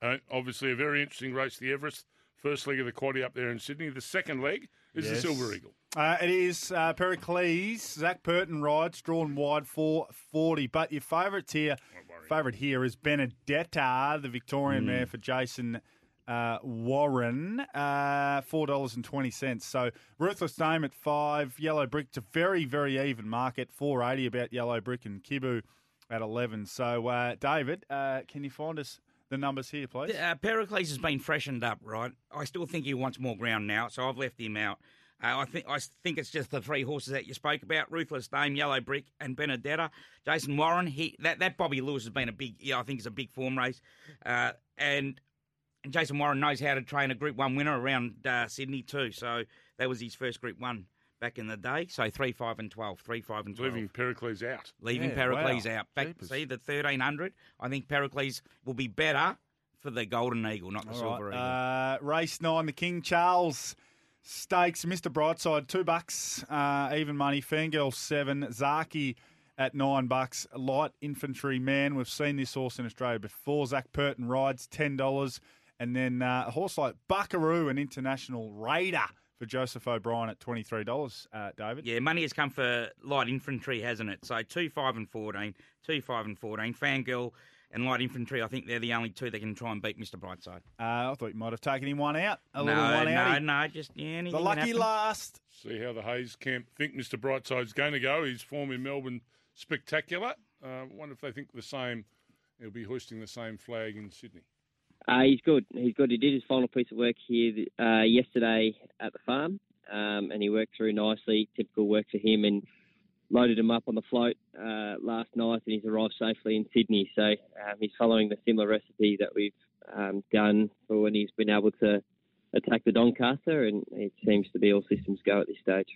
Speaker 2: Uh, obviously, a very interesting race, the Everest. First leg of the quaddy up there in Sydney. The second leg is the Silver Eagle.
Speaker 3: Uh, it is uh, Pericles. Zac Purton rides, drawn wide for 40. But your favourites here, favourite here is Benedetta, the Victorian
Speaker 2: Mm.
Speaker 3: mare for Jason uh, Warren, uh, $4.20. So Ruthless Dame at 5, Yellow Brick, a very, very even market, 480 about Yellow Brick and Kibu at 11. So, uh, David, uh, can you find us the numbers here, please?
Speaker 7: Uh, Pericles has been freshened up, right? I still think he wants more ground now, so I've left him out. Uh, I think I think it's just the three horses that you spoke about: Ruthless Dame, Yellow Brick, and Benedetta. Jason Warren, he that, that Bobby Lewis has been a big, yeah, I think it's a big form race, uh, and and Jason Warren knows how to train a Group One winner around uh, Sydney too. So that was his first Group One back in the day. So three, five, and twelve. Three, five, and twelve.
Speaker 2: Leaving Pericles out.
Speaker 7: Leaving
Speaker 2: Yeah,
Speaker 7: Pericles
Speaker 2: wow.
Speaker 7: out. Back,
Speaker 2: Jeepers.
Speaker 7: see the thirteen hundred. I think Pericles will be better for the Golden Eagle, not the
Speaker 3: All
Speaker 7: Silver
Speaker 3: right,
Speaker 7: Eagle.
Speaker 3: Uh, race nine, the King Charles Stakes. Mr. Brightside, two bucks. Uh, even money. Fangirl, seven. Zakhi at nine bucks. Light Infantryman. We've seen this horse in Australia before. Zac Purton rides, $10. And then uh, a horse like Buckaroo, an international raider for Joseph O'Brien at $23, uh, David.
Speaker 7: Yeah, money has come for light infantry, hasn't it? So two, five, and fourteen. Two, five, and fourteen. Fangirl and light infantry. I think they're the only two that can try and beat Mr. Brightside.
Speaker 3: Uh, I thought you might have taken him one out. A
Speaker 7: no,
Speaker 3: little one
Speaker 7: no,
Speaker 3: out.
Speaker 7: no, just yeah, anything
Speaker 3: The lucky last.
Speaker 2: See how the Hayes camp think Mr. Brightside's going to go. His form in Melbourne spectacular. Uh, wonder if they think the same. He'll be hoisting the same flag in Sydney.
Speaker 12: Uh, he's good. He's good. He did his final piece of work here uh, yesterday at the farm, um, and he worked through nicely. Typical work for him, and loaded him up on the float uh, last night, and he's arrived safely in Sydney. So um, he's following the similar recipe that we've um, done for when he's been able to attack the Doncaster, and it seems to be all systems go at this stage.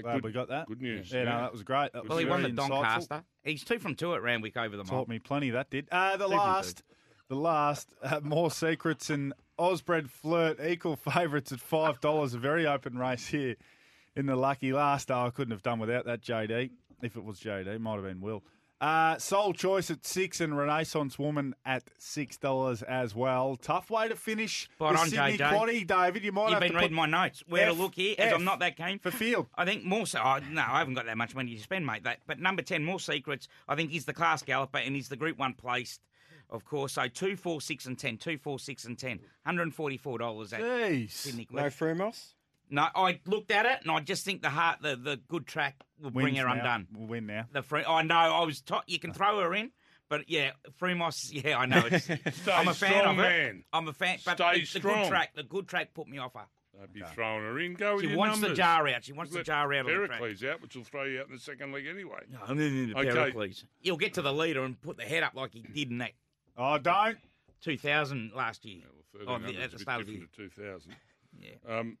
Speaker 3: Glad we got that.
Speaker 2: Good news.
Speaker 3: Yeah, no, that was great. That
Speaker 7: Well,
Speaker 3: was
Speaker 7: he won the
Speaker 3: very insightful.
Speaker 7: Doncaster. He's two from two at Randwick over the
Speaker 3: Taught
Speaker 7: mile.
Speaker 3: me plenty. That did. Uh, the
Speaker 7: Two from two.
Speaker 3: last, the last, uh, more secrets and Osbred Flirt equal favourites at five dollars. A very open race here in the lucky last. Oh, I couldn't have done without that JD. If it was JD, might have been Will. Uh, Soul Choice at six and Renaissance Woman at six dollars as well. Tough way to finish
Speaker 7: Spot
Speaker 3: the
Speaker 7: on,
Speaker 3: Sydney
Speaker 7: JJ.
Speaker 3: Quaddy, David. You might
Speaker 7: You've
Speaker 3: have
Speaker 7: been
Speaker 3: to
Speaker 7: reading
Speaker 3: put
Speaker 7: my notes. Where
Speaker 3: F,
Speaker 7: to look here, as
Speaker 3: F
Speaker 7: I'm not that keen.
Speaker 3: for field.
Speaker 7: I think more so. Oh, no, I haven't got that much money to spend, mate. That, but number ten, more secrets. I think he's the class galloper and he's the Group One placed, of course. So two, four, six, and ten. Two, four, six, and ten. Hundred and forty-four dollars at
Speaker 3: Jeez.
Speaker 7: Sydney.
Speaker 10: No Frumos?
Speaker 7: No, I looked at it and I just think the heart, the, the good track will bring her
Speaker 3: now.
Speaker 7: undone.
Speaker 3: We'll win now.
Speaker 7: The free, I know. I was. T- you can throw her in, but yeah, Frumos. Yeah, I know. It's, I'm a fan
Speaker 2: strong,
Speaker 7: of it.
Speaker 2: man.
Speaker 7: I'm a fan, but
Speaker 2: Stay
Speaker 7: the, the
Speaker 2: strong.
Speaker 7: good track, the good track put me off her.
Speaker 2: Don't be throwing her in. Go with
Speaker 7: She
Speaker 2: your
Speaker 7: wants the jar out. She wants the jar out of the track.
Speaker 2: Pericles out, which will throw you out in the second leg anyway.
Speaker 7: No, no, no, no,
Speaker 2: Okay.
Speaker 7: Pericles. He'll get to the leader and put the head up like he did in that
Speaker 3: Oh, don't.
Speaker 7: 2000 last year.
Speaker 2: Well,
Speaker 7: Oh, the-
Speaker 2: 1300
Speaker 7: at
Speaker 2: is
Speaker 7: the
Speaker 2: a
Speaker 7: start of the
Speaker 2: different to 2000.
Speaker 7: Yeah.
Speaker 2: Um,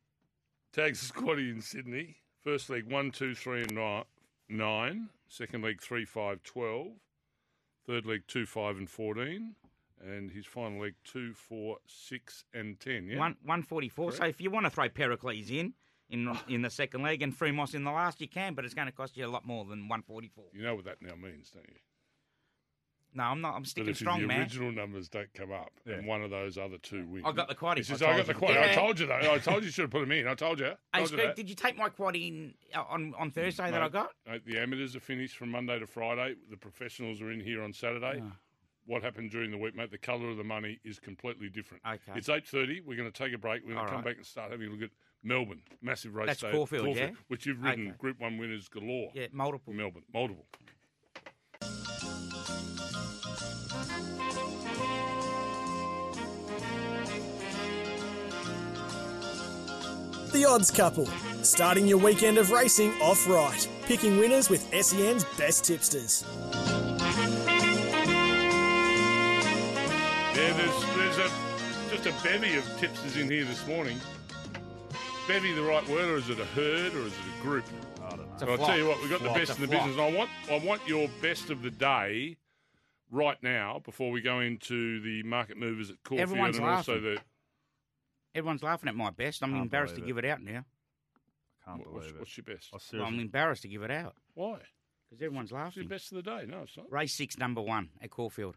Speaker 2: tags the squatty in Sydney. First leg one, two, three, and nine. nine. Second leg three, five, twelve. Third leg two, five, and fourteen. And his final leg two, four, six, and ten. Yeah.
Speaker 7: One, 144. So if you want to throw Pericles in, in in the second leg, and Frumos in the last. You can, but it's going to cost you a lot more than one forty four.
Speaker 2: You know what that now means, don't you?
Speaker 7: No, I'm not. I'm
Speaker 2: But
Speaker 7: sticking
Speaker 2: if
Speaker 7: strong,
Speaker 2: the
Speaker 7: man.
Speaker 2: original numbers don't come up and one of those other two wins.
Speaker 7: I got the quaddy.
Speaker 2: He says,
Speaker 7: I
Speaker 2: got the quaddy. I
Speaker 7: Yeah.
Speaker 2: told you though. I told you should have put them in. I told you.
Speaker 7: Hey,
Speaker 2: Told you
Speaker 7: Scoop,
Speaker 2: that.
Speaker 7: did you take my quad in uh, on on Thursday that I
Speaker 2: Mate,
Speaker 7: got?
Speaker 2: mate, the amateurs are finished from Monday to Friday. The professionals are in here on Saturday.
Speaker 7: Ah.
Speaker 2: What happened during the week, mate? The colour of the money is completely different.
Speaker 7: Okay.
Speaker 2: It's eight thirty. We're going to take a break. We're going
Speaker 7: All
Speaker 2: to come
Speaker 7: right.
Speaker 2: back and start having a look at Melbourne. Massive race
Speaker 7: That's
Speaker 2: day.
Speaker 7: Caulfield, yeah?
Speaker 2: which you've ridden
Speaker 7: Okay.
Speaker 2: Group One winners galore.
Speaker 7: Yeah, multiple.
Speaker 2: Melbourne, multiple.
Speaker 1: The Odds Couple, starting your weekend of racing off right, picking winners with SEN's best tipsters.
Speaker 2: Yeah, there's there's a just a bevy of tipsters in here this morning. Bevy the right word, or is it a herd, or is it a group?
Speaker 3: I don't know.
Speaker 7: It's a
Speaker 2: I'll tell you what, we've got
Speaker 7: Flock.
Speaker 2: the best in the
Speaker 7: flock.
Speaker 2: business. And I want I want your best of the day right now before we go into the market movers at Caulfield
Speaker 7: Everyone's
Speaker 2: and also
Speaker 7: laughing.
Speaker 2: the
Speaker 7: Everyone's laughing at my best. I'm
Speaker 3: Can't
Speaker 7: embarrassed to
Speaker 3: believe
Speaker 7: give it out now.
Speaker 3: I can't
Speaker 2: what-
Speaker 3: believe
Speaker 2: what's,
Speaker 3: it.
Speaker 2: what's your best?
Speaker 3: I
Speaker 7: Well,
Speaker 3: seriously,
Speaker 7: I'm embarrassed to give it out
Speaker 2: Why?
Speaker 7: because everyone's
Speaker 2: What's your
Speaker 7: laughing.
Speaker 2: best of the day? No, it's not.
Speaker 7: Race six, number one at Caulfield.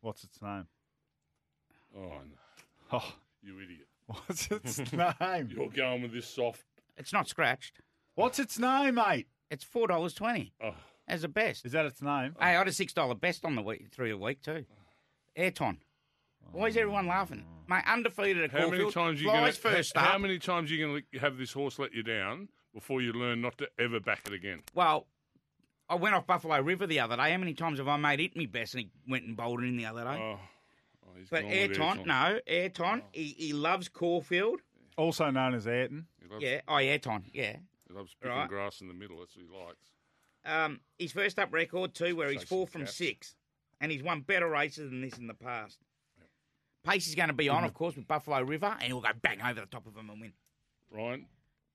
Speaker 3: what's its name?
Speaker 2: Oh, no.
Speaker 3: Oh,
Speaker 2: you idiot!
Speaker 3: what's its name?
Speaker 2: You're going with this soft.
Speaker 7: It's not scratched.
Speaker 3: What's its name, mate?
Speaker 7: It's four dollars twenty
Speaker 2: Oh,
Speaker 7: as a best.
Speaker 3: Is that its name?
Speaker 7: Hey, I had a six dollar best on the week through the week too. Ayrton. Why is everyone laughing? Mate, undefeated at
Speaker 2: how many
Speaker 7: Caulfield.
Speaker 2: times are you
Speaker 7: Flies
Speaker 2: going
Speaker 7: first
Speaker 2: How
Speaker 7: up.
Speaker 2: many times are you going to have this horse let you down before you learn not to ever back it again?
Speaker 7: Well, I went off Buffalo River the other day. How many times have I made it me best and he went and bowled in the other day?
Speaker 2: Oh, oh he's
Speaker 7: but
Speaker 2: gone with
Speaker 7: Ayrton,
Speaker 2: Ayrton.
Speaker 7: no, Ayrton, he, he loves Caulfield.
Speaker 3: Also known as Ayrton.
Speaker 2: He loves,
Speaker 7: Yeah, oh, Ayrton, yeah.
Speaker 2: he loves picking
Speaker 7: Right.
Speaker 2: grass in the middle. That's what he likes.
Speaker 7: Um, his first up record too, where he's
Speaker 2: Chasing
Speaker 7: four from
Speaker 2: cats.
Speaker 7: six, and he's won better races than this in the past. Pace is going to be on, of course, with Buffalo River, and he'll go bang over the top of him and win.
Speaker 2: Ryan,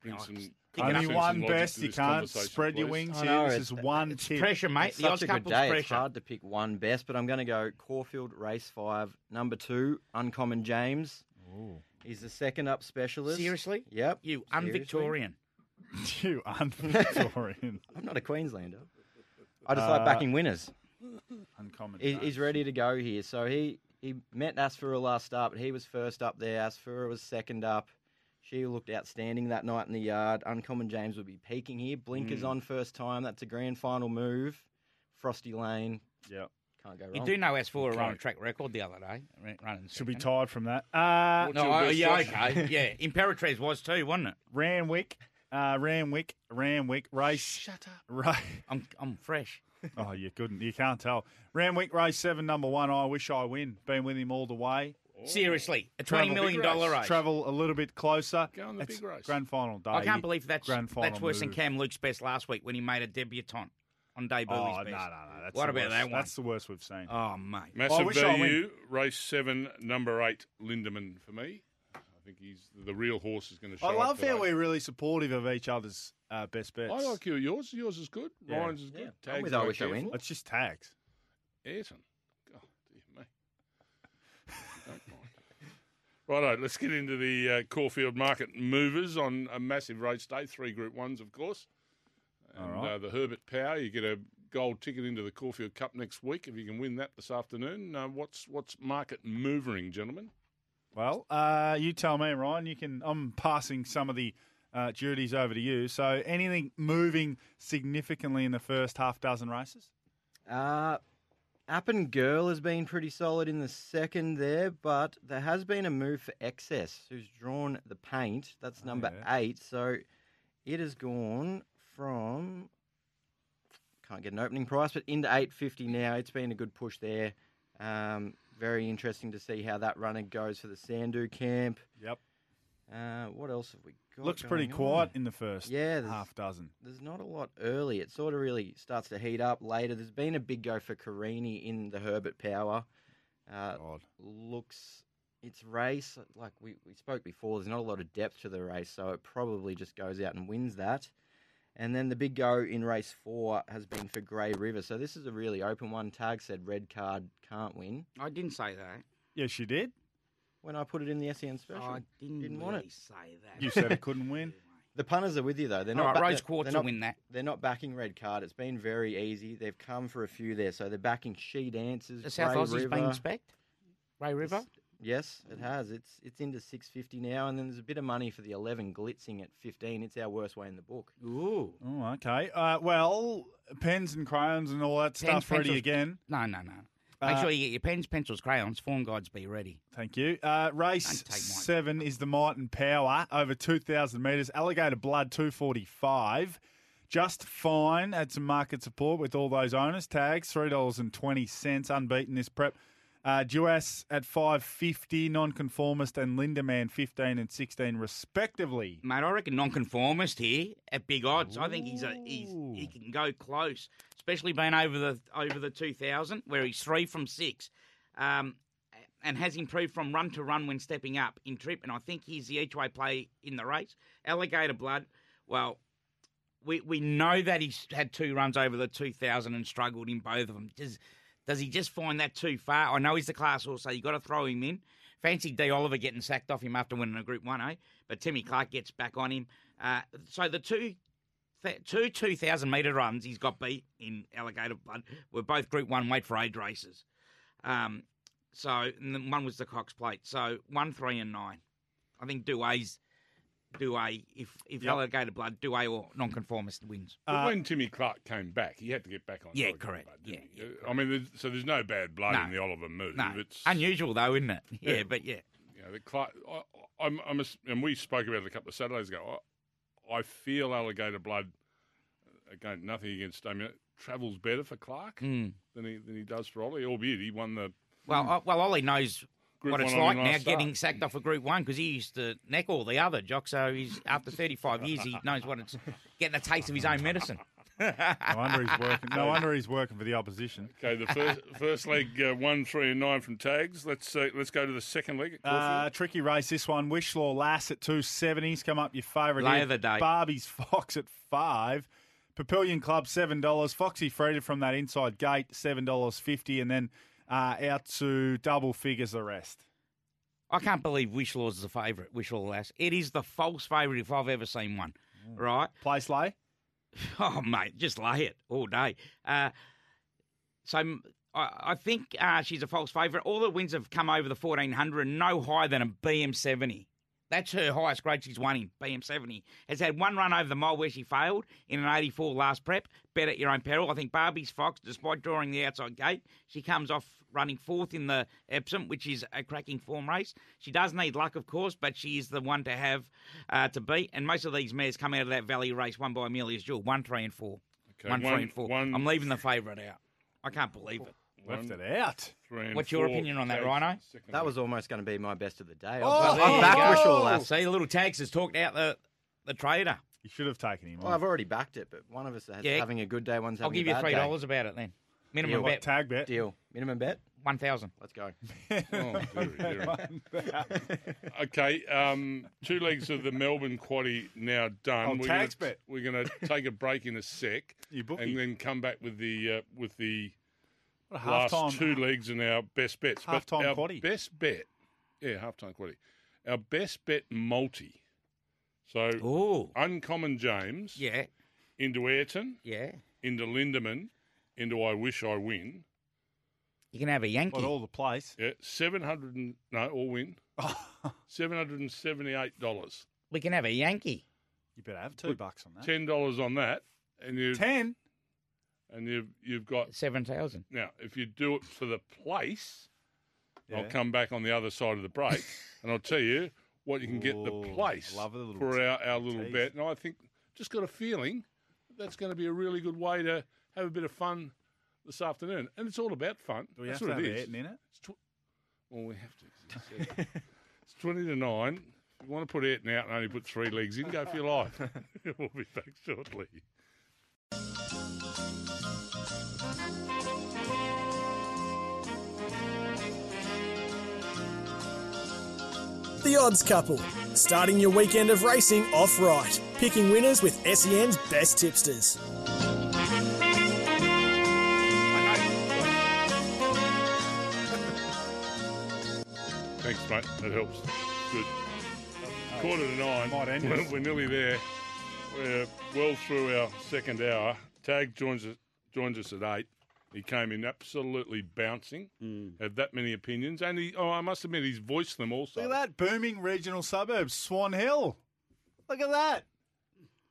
Speaker 2: bring
Speaker 7: No,
Speaker 2: some.
Speaker 7: just
Speaker 2: bring
Speaker 3: Only one
Speaker 2: logic
Speaker 3: best.
Speaker 2: to
Speaker 3: You
Speaker 2: this
Speaker 3: can't
Speaker 2: conversation,
Speaker 3: spread your
Speaker 2: please.
Speaker 3: wings
Speaker 5: I
Speaker 3: here.
Speaker 5: know,
Speaker 3: This
Speaker 5: it's-
Speaker 3: is one
Speaker 7: It's
Speaker 3: tip.
Speaker 7: pressure, mate.
Speaker 5: It's
Speaker 7: the
Speaker 5: such a good
Speaker 7: couple's
Speaker 5: day.
Speaker 7: pressure.
Speaker 5: It's hard to pick one best, but I'm going to go Caulfield Race Five, number two, Uncommon James. He's the second up specialist.
Speaker 7: Seriously?
Speaker 5: Yep.
Speaker 7: You
Speaker 5: Seriously?
Speaker 7: un-Victorian.
Speaker 3: you un-Victorian.
Speaker 5: I'm not a Queenslander. I just
Speaker 3: Uh,
Speaker 5: like backing winners.
Speaker 3: Uncommon.
Speaker 5: He, he's ready to go here. So he, he met Asfoora last start, but he was first up there. Asfoora was second up. She looked outstanding that night in the yard. Uncommon James would be peaking here. Blinkers
Speaker 7: Hmm.
Speaker 5: on first time. That's a grand final move. Frosty Lane.
Speaker 3: Yep.
Speaker 5: Can't go
Speaker 7: You do know Asfoora
Speaker 2: Okay.
Speaker 7: ran a track record the other day, running
Speaker 3: Should be tired from that. Uh,
Speaker 7: No, I-
Speaker 2: best,
Speaker 7: yeah, okay, yeah. Imperatriz was too, wasn't it?
Speaker 3: Randwick, uh, Randwick, Randwick race. Shut up. Right.
Speaker 7: I'm, I'm fresh.
Speaker 3: Oh, you couldn't. You can't tell. Randwick race seven, number one. I wish I win. Been with him all the way.
Speaker 7: Seriously, a
Speaker 3: Travel-
Speaker 7: twenty million dollar race.
Speaker 3: Travel a little bit closer.
Speaker 2: Go on the
Speaker 3: It's
Speaker 2: big race.
Speaker 3: Grand final day.
Speaker 7: I can't believe that's
Speaker 3: grand final
Speaker 7: that's worse than
Speaker 3: move.
Speaker 7: Cam Luke's best last week when he made a debutante on debut.
Speaker 3: Oh,
Speaker 7: his
Speaker 3: no,
Speaker 7: best.
Speaker 3: no, no. That's
Speaker 7: What
Speaker 3: the
Speaker 7: about
Speaker 3: worst.
Speaker 7: that one?
Speaker 3: That's the worst we've seen.
Speaker 7: Oh mate, oh,
Speaker 3: I
Speaker 2: Massive
Speaker 3: wish I win.
Speaker 2: value, race seven, number eight, Lindeman for me. I think he's the real horse is going to show
Speaker 3: I
Speaker 2: up
Speaker 3: love
Speaker 2: today.
Speaker 3: how we're really supportive of each other's uh, best bets.
Speaker 2: I like you. Yours, yours is good.
Speaker 3: Yeah.
Speaker 2: Ryan's is good.
Speaker 5: Yeah, I'm
Speaker 2: Tags
Speaker 5: with
Speaker 2: are
Speaker 5: I wish I win.
Speaker 3: It's just tags.
Speaker 2: Ayrton. Oh, dear me. Don't mind. Righto, let's get into the uh, Caulfield market movers on a massive race day. Three Group Ones, of course. And
Speaker 3: All right.
Speaker 2: uh, the Herbert Power, you get a gold ticket into the Caulfield Cup next week if you can win that this afternoon. Uh, what's what's market movering, gentlemen?
Speaker 3: Well, uh, you tell me, Ryan. You can. I'm passing some of the uh, duties over to you. So, anything moving significantly in the first half dozen races?
Speaker 5: Uh, Appen Girl has been pretty solid in the second there, but there has been a move for Excess, who's drawn the paint. That's
Speaker 3: Oh,
Speaker 5: number eight. So it has gone from can't get an opening price, but into eight fifty now. It's been a good push there. Um, very interesting to see how that runner goes for the Sandu camp.
Speaker 3: Yep.
Speaker 5: Uh, what else have we got?
Speaker 3: Looks pretty
Speaker 5: going
Speaker 3: quiet
Speaker 5: on?
Speaker 3: in the first
Speaker 5: Yeah,
Speaker 3: half dozen.
Speaker 5: There's not a lot early. It sort of really starts to heat up later. There's been a big go for Carini in the Herbert Power. Uh,
Speaker 3: Odd.
Speaker 5: looks its race like we, we spoke before. There's not a lot of depth to the race, so it probably just goes out and wins that. And then the big go in race four has been for Grey River. So this is a really open one. Tag said red card can't win.
Speaker 7: I didn't say that.
Speaker 3: Yes, you did.
Speaker 5: When I put it in the SEN special.
Speaker 7: I didn't,
Speaker 5: Didn't
Speaker 7: really
Speaker 5: want it.
Speaker 7: say that.
Speaker 3: You said it couldn't win.
Speaker 5: The punters are with you though. They're
Speaker 7: All
Speaker 5: not.
Speaker 7: right,
Speaker 5: ba-
Speaker 7: Rose Quartz
Speaker 5: they're
Speaker 7: will
Speaker 5: not-
Speaker 7: win that.
Speaker 5: They're not backing red card. It's been very easy. They've come for a few there, so they're backing She Dances.
Speaker 7: The South
Speaker 5: Grey
Speaker 7: Aussie's
Speaker 5: River.
Speaker 7: been spec. Ray River.
Speaker 5: Yes, it has. It's it's into six fifty now, and then there's a bit of money for the eleven glitzing at fifteen. It's our worst way in the book.
Speaker 7: Ooh.
Speaker 3: Oh, okay. Uh, well, pens and crayons and all that
Speaker 7: Pens,
Speaker 3: stuff ready
Speaker 7: pencils-
Speaker 3: again.
Speaker 7: No, no, no. Make
Speaker 3: Uh,
Speaker 7: sure you get your pens, pencils, crayons, form guides be ready.
Speaker 3: Thank you. Uh, race
Speaker 7: Don't take mine.
Speaker 3: seven is the Might and Power over 2,000 metres. Alligator Blood 245. Just fine. Had some market support with all those owners. Tags $3.20. Unbeaten this prep. Uh, Duais at 550, Nonconformist and Lindeman 15 and 16 respectively.
Speaker 7: Mate, I reckon nonconformist here at big odds. I think he's a he's he can go close, especially being over the over the two thousand where he's three from six, um, and has improved from run to run when stepping up in trip. And I think he's the each way play in the race. Alligator blood. Well, we we know that he's had two runs over the two thousand and struggled in both of them. Does does he just find that too far? I know he's the class horse, so you got to throw him in. Fancy D. Oliver getting sacked off him after winning a Group One, eh? But Timmy Clark gets back on him. Uh, so the two, two two thousand metre runs he's got beat in Alligator Blood were both Group One weight for age races. Um, so one was the Cox Plate. So one, three, and nine. I think Douay's Duais if if
Speaker 3: Yep.
Speaker 7: Alligator Blood Duais or nonconformist wins.
Speaker 2: But
Speaker 3: Uh,
Speaker 2: when Timmy Clark came back, he had to get back on.
Speaker 7: Yeah, correct.
Speaker 2: Blood, didn't he? Uh, I mean, there's, so there's no bad blood
Speaker 7: No.
Speaker 2: in the Oliver move.
Speaker 7: No,
Speaker 2: It's
Speaker 7: unusual though, isn't it? Yeah,
Speaker 2: Yeah.
Speaker 7: but yeah.
Speaker 2: you know, the Clark. I, I'm, I'm, a, and we spoke about it a couple of Saturdays ago. I, I feel Alligator Blood. Again, nothing against Damien. Travels better for Clark
Speaker 7: Mm.
Speaker 2: than he than he does for Ollie. Albeit he won the
Speaker 7: Well, uh, well, Ollie knows
Speaker 2: Group
Speaker 7: what it's
Speaker 2: one
Speaker 7: like now getting
Speaker 2: start.
Speaker 7: sacked off a Group One because he used to neck all the other jocks. So he's after 35 years, he knows what it's getting a taste of his own medicine.
Speaker 3: no wonder he's working. No wonder he's working for the opposition.
Speaker 2: Okay, the first first leg uh, one, three, and nine from tags. Let's uh, let's go to the second leg. At
Speaker 3: Uh, tricky race this one. Wishlaw Lass at two seventies. Come up your favourite.
Speaker 7: Lay of the day.
Speaker 3: Barbie's Fox at five. Papillion Club seven dollars. Foxy Freda from that inside gate seven dollars fifty, and then uh, out to double figures the rest.
Speaker 7: I can't believe Wishlaw's the favourite. Wishlaw Lass. It is the false favourite if I've ever seen one.
Speaker 2: Mm.
Speaker 7: Right?
Speaker 3: Place lay.
Speaker 7: Oh, mate, just lay it all day. Uh, so I, think uh, she's a false favourite. All the wins have come over the 1400 and no higher than a BM70. That's her highest grade she's won in, BM70. Has had one run over the mile where she failed in an 84 last prep. Bet at your own peril. I think Barbie's Fox, despite drawing the outside gate, she comes off running fourth in the Epsom, which is a cracking form race. She does need luck, of course, but she is the one to have uh, to beat. And most of these mares come out of that Valley race won by Amelia's Jewel, one, three, and four.
Speaker 2: Okay,
Speaker 7: one,
Speaker 2: one-
Speaker 7: three, and four.
Speaker 2: one-
Speaker 7: I'm leaving the favourite out. I can't believe it.
Speaker 3: Left
Speaker 2: One,
Speaker 3: it out.
Speaker 2: three, and
Speaker 7: What's your
Speaker 2: four.
Speaker 7: opinion on that,
Speaker 2: Tags,
Speaker 7: Rhino?
Speaker 2: second
Speaker 5: That
Speaker 2: leg.
Speaker 5: was almost going to be my best of the day. I
Speaker 3: Oh,
Speaker 5: was,
Speaker 3: there
Speaker 5: I'm
Speaker 3: you
Speaker 5: back
Speaker 3: go.
Speaker 5: Wishlaw last.
Speaker 7: See, the little tags has talked out the, the trader.
Speaker 3: You should have taken him.
Speaker 5: Well,
Speaker 3: on.
Speaker 5: I've already backed it, but one of us is
Speaker 7: Yeah.
Speaker 5: having a good day, one's having I'll
Speaker 7: give
Speaker 5: a
Speaker 7: you
Speaker 5: bad
Speaker 7: three
Speaker 5: day.
Speaker 7: dollars about it then. Minimum
Speaker 3: What,
Speaker 7: bet
Speaker 3: tag bet.
Speaker 5: Deal. Minimum bet.
Speaker 7: one thousand.
Speaker 5: Let's go.
Speaker 2: Oh, dearie, dearie. Okay, um, two legs of the Melbourne Quaddy now done.
Speaker 3: Oh,
Speaker 2: we're
Speaker 3: tags
Speaker 2: gonna,
Speaker 3: bet.
Speaker 2: We're going to take a break in a sec,
Speaker 3: You bookie.
Speaker 2: and then come back with the uh, with the
Speaker 3: What a
Speaker 2: last
Speaker 3: half-time-
Speaker 2: two legs and our best bets. But
Speaker 3: Half-time
Speaker 2: our
Speaker 3: quaddie.
Speaker 2: best bet, yeah, half time quaddy. Our best bet multi. So
Speaker 7: Oh,
Speaker 2: uncommon James
Speaker 7: yeah,
Speaker 2: into Ayrton,
Speaker 7: yeah.
Speaker 2: into Lindeman, into I wish I win.
Speaker 7: You can have a Yankee.
Speaker 3: What all the place?
Speaker 2: Yeah, seven hundred and no, all win. Seven hundred and seventy-eight dollars.
Speaker 7: we can have a Yankee.
Speaker 3: You better have two
Speaker 2: Put
Speaker 3: bucks on that.
Speaker 2: Ten dollars on that, and you
Speaker 3: Ten.
Speaker 2: And you've you've got
Speaker 7: Seven thousand.
Speaker 2: now. If you do it for the place, I'll come back on the other side of the break, and I'll tell you what you can get the place
Speaker 3: love a little
Speaker 2: for our, our
Speaker 3: tease.
Speaker 2: little bet. And I think just got a feeling that's going to be a really good way to have a bit of fun this afternoon, and it's all about fun.
Speaker 3: Do we
Speaker 2: that's
Speaker 3: have to
Speaker 2: what
Speaker 3: have
Speaker 2: it is.
Speaker 3: In it?
Speaker 2: It's tw- well, we have to. it's twenty to nine. If you want to put Ayrton out and only put three legs in, go for your life. we'll be back shortly.
Speaker 1: The Odds Couple, starting your weekend of racing off right, picking winners with SEN's best tipsters.
Speaker 2: Thanks, mate. That helps. Good. Quarter to nine.
Speaker 3: Might end
Speaker 2: We're, we're nearly there. We're well through our second hour. Tag joins us, joins us at eight. He came in absolutely bouncing. Mm. Had that many opinions, and he, oh, I must admit, he's voiced them also.
Speaker 3: Look at that booming regional suburbs, Swan Hill. Look at that.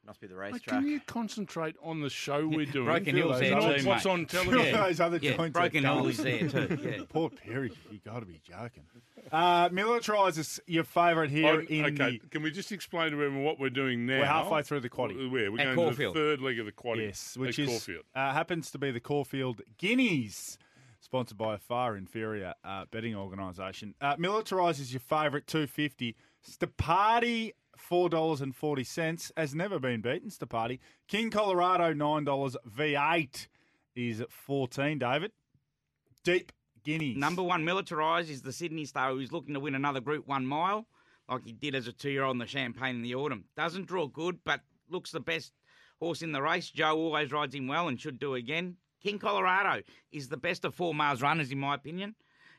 Speaker 5: Must be the racetrack.
Speaker 2: Can you concentrate on the show we're doing?
Speaker 7: Broken Hill's there too.
Speaker 2: What's on television? Yeah.
Speaker 3: Those other
Speaker 7: yeah,
Speaker 3: joints
Speaker 7: Broken Hill is there too. Yeah.
Speaker 3: Poor Perry, you got to be joking. Uh, Militarize is your favourite here.
Speaker 2: Oh,
Speaker 3: in
Speaker 2: okay,
Speaker 3: the...
Speaker 2: can we just explain to everyone what we're doing now?
Speaker 3: We're halfway through the quaddy.
Speaker 2: Where we're
Speaker 7: at
Speaker 2: going
Speaker 7: Caulfield.
Speaker 2: to the third leg of the quaddy.
Speaker 3: Yes, which is uh, happens to be the Caulfield Guineas. Sponsored by a far inferior uh, betting organisation. Uh, Militarize is your favourite 250. Steparty $4.40 has never been beaten. It's the party. King Colorado, $9. V8 is 14 David. Deep Guineas.
Speaker 7: Number one Militarize is the Sydney star who's looking to win another Group 1 mile, like he did as a two year old in the Champagne in the autumn. Doesn't draw good, but looks the best horse in the race. Joe always rides him well and should do again. King Colorado is the best of four miles runners, in my opinion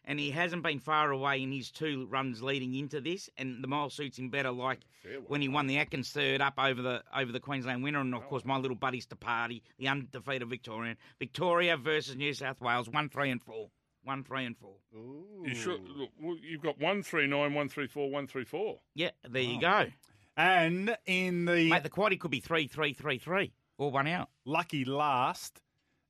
Speaker 7: and he hasn't been far away in his two runs leading into this. And the mile suits him better, like when he won the Atkins third up over the over the Queensland winner, and of course my little buddies to party, the undefeated Victorian Victoria versus New South Wales, one, three, and four. One, three, and four.
Speaker 2: You sure? Look, well, you've got one three nine, one three four, one three four.
Speaker 7: Yeah, there you oh. go.
Speaker 3: And in the
Speaker 7: Mate, the quaddy could be three, three, three, three, or one out.
Speaker 3: lucky last,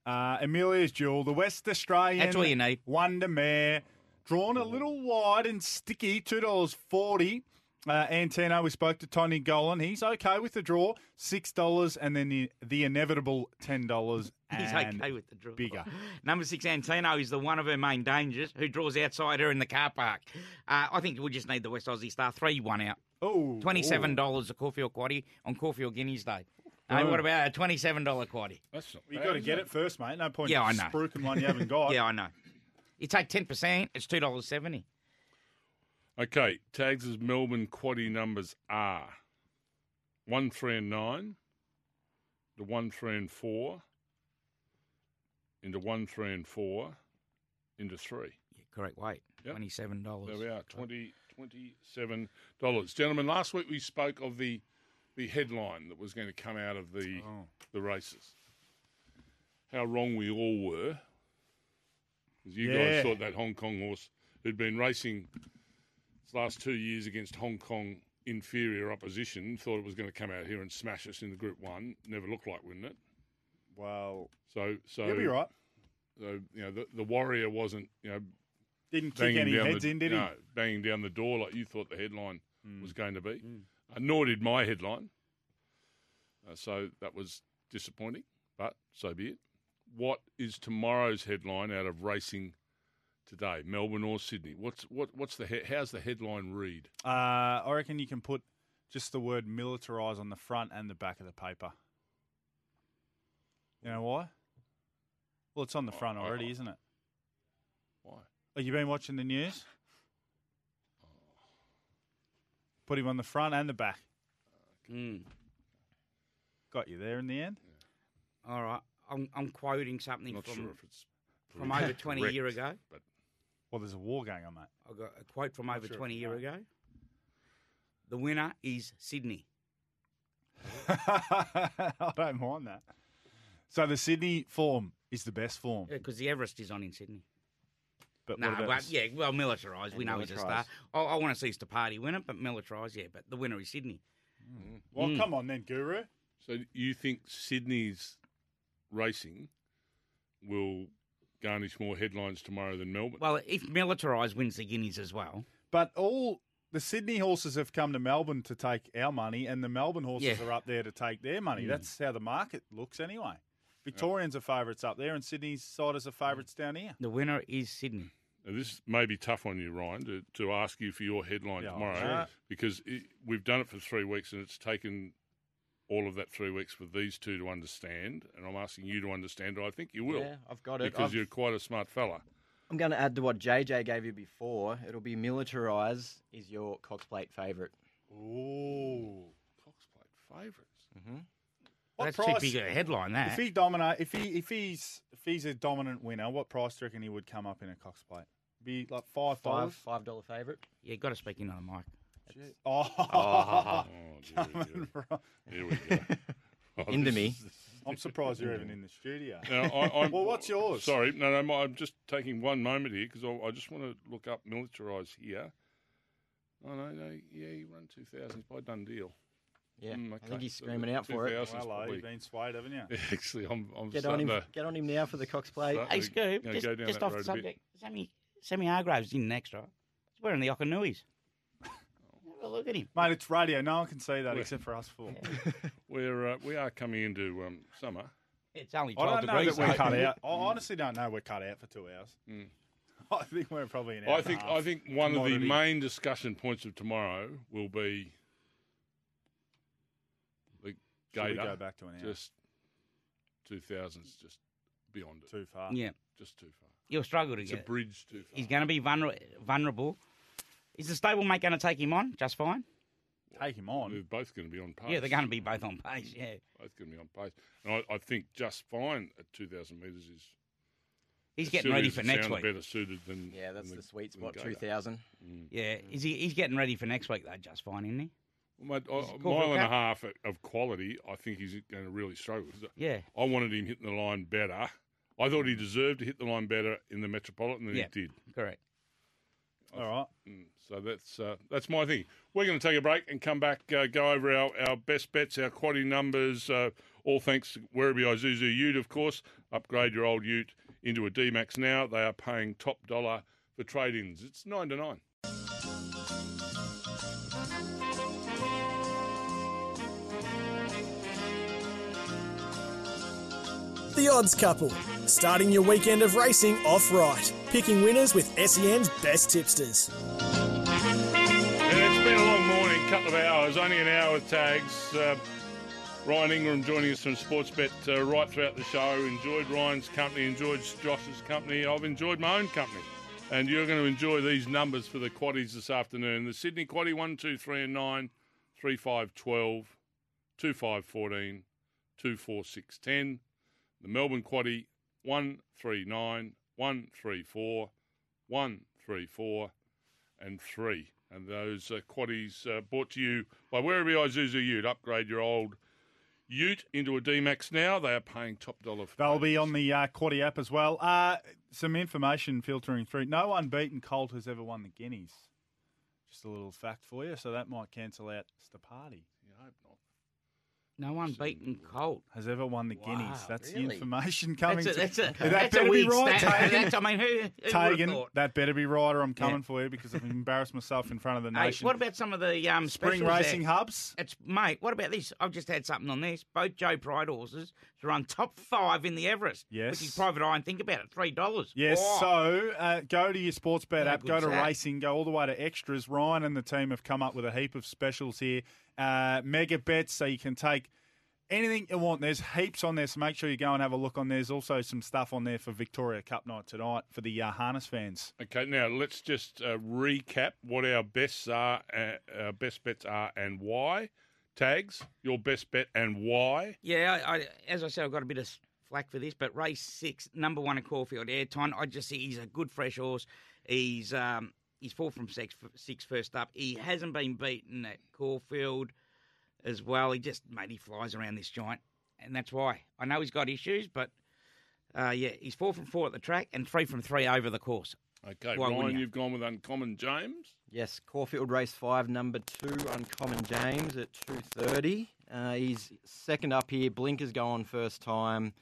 Speaker 3: uh, Amelia's Jewel, the West Australian.
Speaker 7: That's all you need.
Speaker 3: Wonder Mare, drawn a little wide and sticky, two dollars forty. Uh, Antino, we spoke to Tony Gollan. He's okay with the draw, six dollars, and then the, the inevitable ten dollars.
Speaker 7: He's okay with the draw.
Speaker 3: bigger.
Speaker 7: Number six, Antino, is the one of her main dangers who draws outside her in the car park. Uh, I think we just need the West Aussie Star three, one out.
Speaker 3: Oh,
Speaker 7: Twenty-seven dollars a Caulfield quaddy on Caulfield Guineas Day. Hey,
Speaker 3: Oh.
Speaker 7: what about a twenty-seven dollar quaddy?
Speaker 2: That's not.
Speaker 3: You
Speaker 2: bad,
Speaker 3: got to get it first, mate. No point.
Speaker 7: Yeah, I know.
Speaker 3: Spruiking one you haven't got.
Speaker 7: Yeah, I know. You take ten percent, it's two dollars seventy.
Speaker 2: Okay, Tags' Melbourne quaddy numbers are one three and nine, the one three and four, into one three and four, into three.
Speaker 7: Yeah, correct weight.
Speaker 2: Yep.
Speaker 7: Twenty-seven dollars.
Speaker 2: There we are, 20 $27. Gentlemen, last week we spoke of the the headline that was going to come out of the
Speaker 3: Oh.
Speaker 2: the races. How wrong we all were. 'Cause you
Speaker 3: Yeah.
Speaker 2: guys thought that Hong Kong horse who'd been racing its last two years against Hong Kong inferior opposition, thought it was going to come out here and smash us in the Group One. Never looked like winning it.
Speaker 3: Well,
Speaker 2: So, so
Speaker 3: you'll be right.
Speaker 2: So you know, the, the Warrior wasn't you know
Speaker 3: Didn't kick any heads
Speaker 2: the,
Speaker 3: in, did he?
Speaker 2: no, banging down the door like you thought the headline hmm. was going to be. Hmm. Uh, nor did my headline. Uh, so that was disappointing, but so be it. What is tomorrow's headline out of racing today, Melbourne or Sydney? What's what? What's the he- how's the headline read?
Speaker 3: Uh, I reckon you can put just the word Militarize on the front and the back of the paper. You know why? Well, it's on the front already, isn't it?
Speaker 2: Why?
Speaker 3: Have you been watching the news? Put him on the front and the back.
Speaker 7: Mm.
Speaker 3: Got you there in the end.
Speaker 7: All right. I'm, I'm quoting something
Speaker 2: Not
Speaker 7: from,
Speaker 2: sure if it's
Speaker 7: from over 20
Speaker 2: correct,
Speaker 7: year ago.
Speaker 2: but
Speaker 3: Well, there's a war going on, mate.
Speaker 7: I got a quote from over
Speaker 3: sure
Speaker 7: 20
Speaker 3: if
Speaker 7: year
Speaker 3: you
Speaker 7: ago. The winner is Sydney.
Speaker 3: I don't mind that. So the Sydney form is the best form.
Speaker 7: Yeah, because the Everest is on in Sydney.
Speaker 3: But
Speaker 7: no,
Speaker 3: what about
Speaker 7: well, yeah, well, Militarize. We
Speaker 5: And
Speaker 7: know he's a star. I, I want to see Steparty win it, but Militarize, yeah. But the winner is Sydney.
Speaker 3: Well,
Speaker 7: Mm.
Speaker 3: come on then, Guru.
Speaker 2: So you think Sydney's racing will garnish more headlines tomorrow than Melbourne?
Speaker 7: Well, if Militarize wins the Guineas as well,
Speaker 3: But all the Sydney horses have come to Melbourne to take our money, and the Melbourne horses
Speaker 7: Yeah.
Speaker 3: are up there to take their money.
Speaker 2: Hmm.
Speaker 3: That's how the market looks anyway. Victorians are favourites up there, and Sydney's siders are favourites down here.
Speaker 7: the winner is Sydney.
Speaker 2: Now, this may be tough on you, Ryan, to, to ask you for your headline
Speaker 3: Yeah,
Speaker 2: tomorrow
Speaker 3: sure.
Speaker 2: because it, we've done it for three weeks and it's taken all of that three weeks for these two to understand. And I'm asking you to understand, I think you will.
Speaker 5: Yeah, I've got it.
Speaker 2: Because
Speaker 5: I've-
Speaker 2: you're quite a smart fella.
Speaker 5: I'm going to add to what JJ gave you before. It'll be Militarize is your Cox Plate favourite.
Speaker 3: Ooh.
Speaker 2: Cox Plate favourites.
Speaker 5: Mm-hmm.
Speaker 3: What
Speaker 7: That's
Speaker 3: price-
Speaker 7: too big a headline, that.
Speaker 3: If he dominate, if he if he's if he's a dominant winner, what price do you reckon he would come up in a Cox plate? Be like five
Speaker 5: Five
Speaker 3: dollars.
Speaker 5: five dollar favourite.
Speaker 7: Yeah, you got to speak into the mic.
Speaker 3: Oh,
Speaker 7: Oh.
Speaker 3: coming from-
Speaker 2: Here we go. Oh,
Speaker 5: Into
Speaker 2: this
Speaker 5: me.
Speaker 3: I'm surprised you're even in the studio.
Speaker 2: Now, I, I'm,
Speaker 3: well, what's yours?
Speaker 2: Sorry, no, no, my- I'm just taking one moment here because I, I just want to look up Militarize here. Oh no, no, yeah, he run two thousands by done deal.
Speaker 5: Yeah,
Speaker 2: Mm,
Speaker 5: I think he's screaming
Speaker 2: the
Speaker 5: out for it.
Speaker 2: 2000s
Speaker 3: Hello,
Speaker 2: probably-
Speaker 3: you've been swayed, haven't you?
Speaker 2: Actually, I'm, I'm
Speaker 5: Get on him.
Speaker 2: to.
Speaker 5: Get on him now for the Cox plate.
Speaker 2: Start-
Speaker 7: Hey, Scoop,
Speaker 2: you know,
Speaker 7: just,
Speaker 2: go
Speaker 7: just off the
Speaker 2: road a bit.
Speaker 7: subject, Sammy, Sammy Hargraves in extra. He's wearing the Okanuis. Have a look at him.
Speaker 3: Mate, it's radio. No one can see that except for us four.
Speaker 2: We're uh, we are coming into um, summer.
Speaker 7: It's only
Speaker 3: I
Speaker 7: 12
Speaker 3: don't know
Speaker 7: degrees.
Speaker 3: that we're cut out. I honestly don't know we're cut out for two hours.
Speaker 2: Mm.
Speaker 3: I think we're probably an hour
Speaker 2: I
Speaker 3: and a
Speaker 2: think
Speaker 3: half
Speaker 2: I think one of the main discussion points of tomorrow will be the
Speaker 3: Should we
Speaker 2: Gator.
Speaker 3: go back to an hour?
Speaker 2: Just two thousands, just beyond it.
Speaker 3: Too far.
Speaker 7: Yeah.
Speaker 2: Just too far.
Speaker 7: He'll struggle to
Speaker 2: It's
Speaker 7: get
Speaker 2: a
Speaker 7: it.
Speaker 2: bridge too far.
Speaker 7: He's going to be vulner- vulnerable. Is the stablemate going to take him on just fine?
Speaker 3: Take him on.
Speaker 2: They're both going to be on pace.
Speaker 7: Yeah, they're going to be both on pace. Yeah.
Speaker 2: Both going to be on pace. And I, I think just fine at 2,000 metres is.
Speaker 7: He's getting ready for
Speaker 2: it
Speaker 7: next
Speaker 2: sounds,
Speaker 7: week.
Speaker 2: better suited than.
Speaker 5: Yeah, that's
Speaker 2: than
Speaker 5: the sweet
Speaker 2: than
Speaker 5: spot.
Speaker 2: Gator.
Speaker 5: Two thousand. Mm.
Speaker 7: Yeah, is he? He's getting ready for next week though. Just fine, isn't he?
Speaker 2: Well, mate,
Speaker 7: Is
Speaker 2: a
Speaker 7: it cool for
Speaker 2: mile and a half of- of quality, I think he's going to really struggle.
Speaker 7: Yeah.
Speaker 2: I wanted him hitting the line better. I thought he deserved to hit the line better in the Metropolitan than
Speaker 7: Yeah.
Speaker 2: he did.
Speaker 7: Correct.
Speaker 3: All right.
Speaker 2: Mm, So that's uh, that's my thing. We're going to take a break and come back, uh, go over our, our best bets, our quality numbers, uh, all thanks to Werribee Isuzu Ute, of course. Upgrade your old Ute into a D-Max now. They are paying top dollar for trade-ins. It's 9 to 9.
Speaker 1: The Odds Couple, starting your weekend of racing off right, picking winners with SEN's best tipsters.
Speaker 2: Yeah, it's been a long morning, couple of hours, only an hour with tags. Uh, Ryan Ingram joining us from Sportsbet uh, right throughout the show. Enjoyed Ryan's company, enjoyed Josh's company. I've enjoyed my own company. And you're going to enjoy these numbers for the quaddies this afternoon. The Sydney quaddie 1, 2, 3 and 9, 3, 5, 12, 2, 5, 14, 2, 4, 6, 10. The Melbourne quaddie 1, 3, 9, 1, 3, 4, 1, 3, 4, and 3. And those uh, quaddies uh, brought to you by Werribee Isuzu Ute. Upgrade your old Ute into a D-Max now. They are paying top dollar for
Speaker 3: They'll be on the uh, Quaddy app as well. Uh, some information filtering through. No unbeaten Colt has ever won the Guineas. Just a little fact for you, so that might cancel out
Speaker 2: hope not.
Speaker 7: No one beaten Colt.
Speaker 3: Has ever won the Guineas.
Speaker 7: Wow,
Speaker 3: That's the information coming.
Speaker 7: That's a, that's a,
Speaker 3: to, that
Speaker 7: that's a
Speaker 3: better be right,
Speaker 7: stat.
Speaker 3: Tagan.
Speaker 7: I mean, who, who
Speaker 3: Tagan, that better be right, or I'm
Speaker 7: Yeah.
Speaker 3: coming for you because I've embarrassed myself in front of the
Speaker 7: Hey,
Speaker 3: nation.
Speaker 7: what about some of the um,
Speaker 3: Spring racing
Speaker 7: there?
Speaker 3: hubs?
Speaker 7: It's mate. What about this? I've just had something on this. Both Joe Pride horses to run top five in the Everest.
Speaker 3: Yes.
Speaker 7: which is private eye. And think about it, three dollars.
Speaker 3: Yes, so uh, go to your sports bet
Speaker 7: Yeah,
Speaker 3: app, go to
Speaker 7: chat.
Speaker 3: racing, go all the way to extras. Ryan and the team have come up with a heap of specials here. Uh, mega bets, so you can take anything you want. There's heaps on there, so make sure you go and have a look on. There's also some stuff on there for Victoria Cup night tonight for the uh, harness fans.
Speaker 2: Okay, now let's just uh, recap what our bests are, uh, our best bets are, and why. Tags, your best bet and why.
Speaker 7: Yeah, I, I, as I said, I've got a bit of flack for this, but race six, number one at Caulfield, Ayrton. I just see he's a good fresh horse. He's um, he's four from six, six first up. He hasn't been beaten at Caulfield as well. He just mate, he flies around this giant, and that's why I know he's got issues, but uh, yeah, he's four from four at the track and three from three over the course.
Speaker 2: Okay,
Speaker 7: Why
Speaker 2: Ryan,
Speaker 7: you?
Speaker 2: you've gone with Uncommon James.
Speaker 5: Yes, Caulfield race five, number two, Uncommon James at two thirty. Uh, he's second up here. Blinkers go on first time.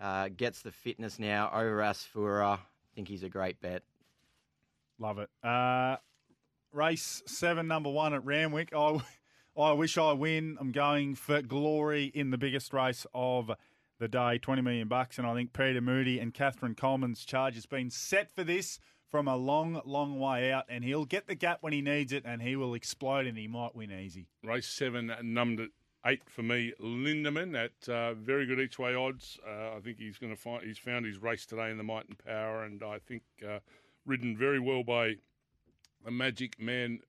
Speaker 5: Uh, gets the fitness now over Asfoora. I think he's a great bet.
Speaker 3: Love it. Uh, race seven, number one at Randwick. I, I wish I win. I'm going for glory in the biggest race of the day, 20 million bucks. And I think Peter Moody and Katherine Coleman's charge has been set for this from a long, long way out. And he'll get the gap when he needs it and he will explode and he might win easy.
Speaker 2: Race seven, number eight for me, Lindeman at uh, very good each way odds. Uh, I think he's going to find he's found his race today in the Might and Power, and I think uh, ridden very well by the Magic Man,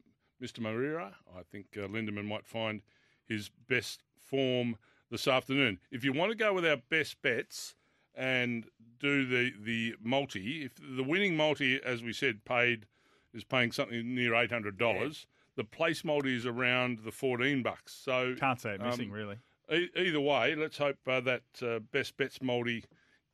Speaker 2: Mr. Marira. I think uh, Lindeman might find his best form this afternoon. If you want to go with our best bets, and do the the multi. If the winning multi, as we said, paid is paying something near eight hundred dollars. The place multi is around the fourteen bucks. So
Speaker 3: Can't say it missing,
Speaker 2: um,
Speaker 3: really.
Speaker 2: E- either way, let's hope uh, that uh, best bets multi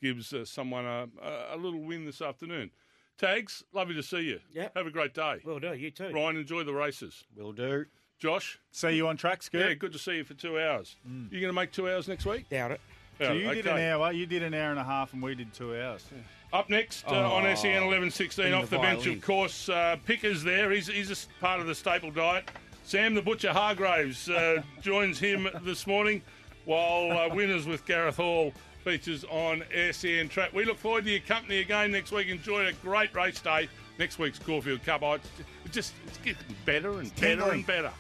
Speaker 2: gives uh, someone a, a little win this afternoon. Tags, lovely to see you.
Speaker 7: Yeah.
Speaker 2: Have a great day.
Speaker 7: Will do. You too.
Speaker 2: Ryan, enjoy the races.
Speaker 5: Will do.
Speaker 2: Josh,
Speaker 3: See you on track, Scoot.
Speaker 2: yeah, good to see you for two hours. You going to make two hours next week?
Speaker 7: Doubt it.
Speaker 3: So
Speaker 2: Yeah,
Speaker 3: you did an hour. You did an hour and a half, and we did two hours.
Speaker 2: Up next uh,
Speaker 3: Oh,
Speaker 2: on SEN 1116,
Speaker 7: in
Speaker 2: off
Speaker 7: the
Speaker 2: the, bench, of course, uh, Picker's there. He's, he's a s- part of the staple diet. Sam the Butcher Hargraves uh, joins him this morning, while uh, Winners with Gareth Hall features on SEN Track. We look forward to your company again next week. Enjoy a great race day. Next week's Caulfield Cup. It's, it just it's getting better and better and better.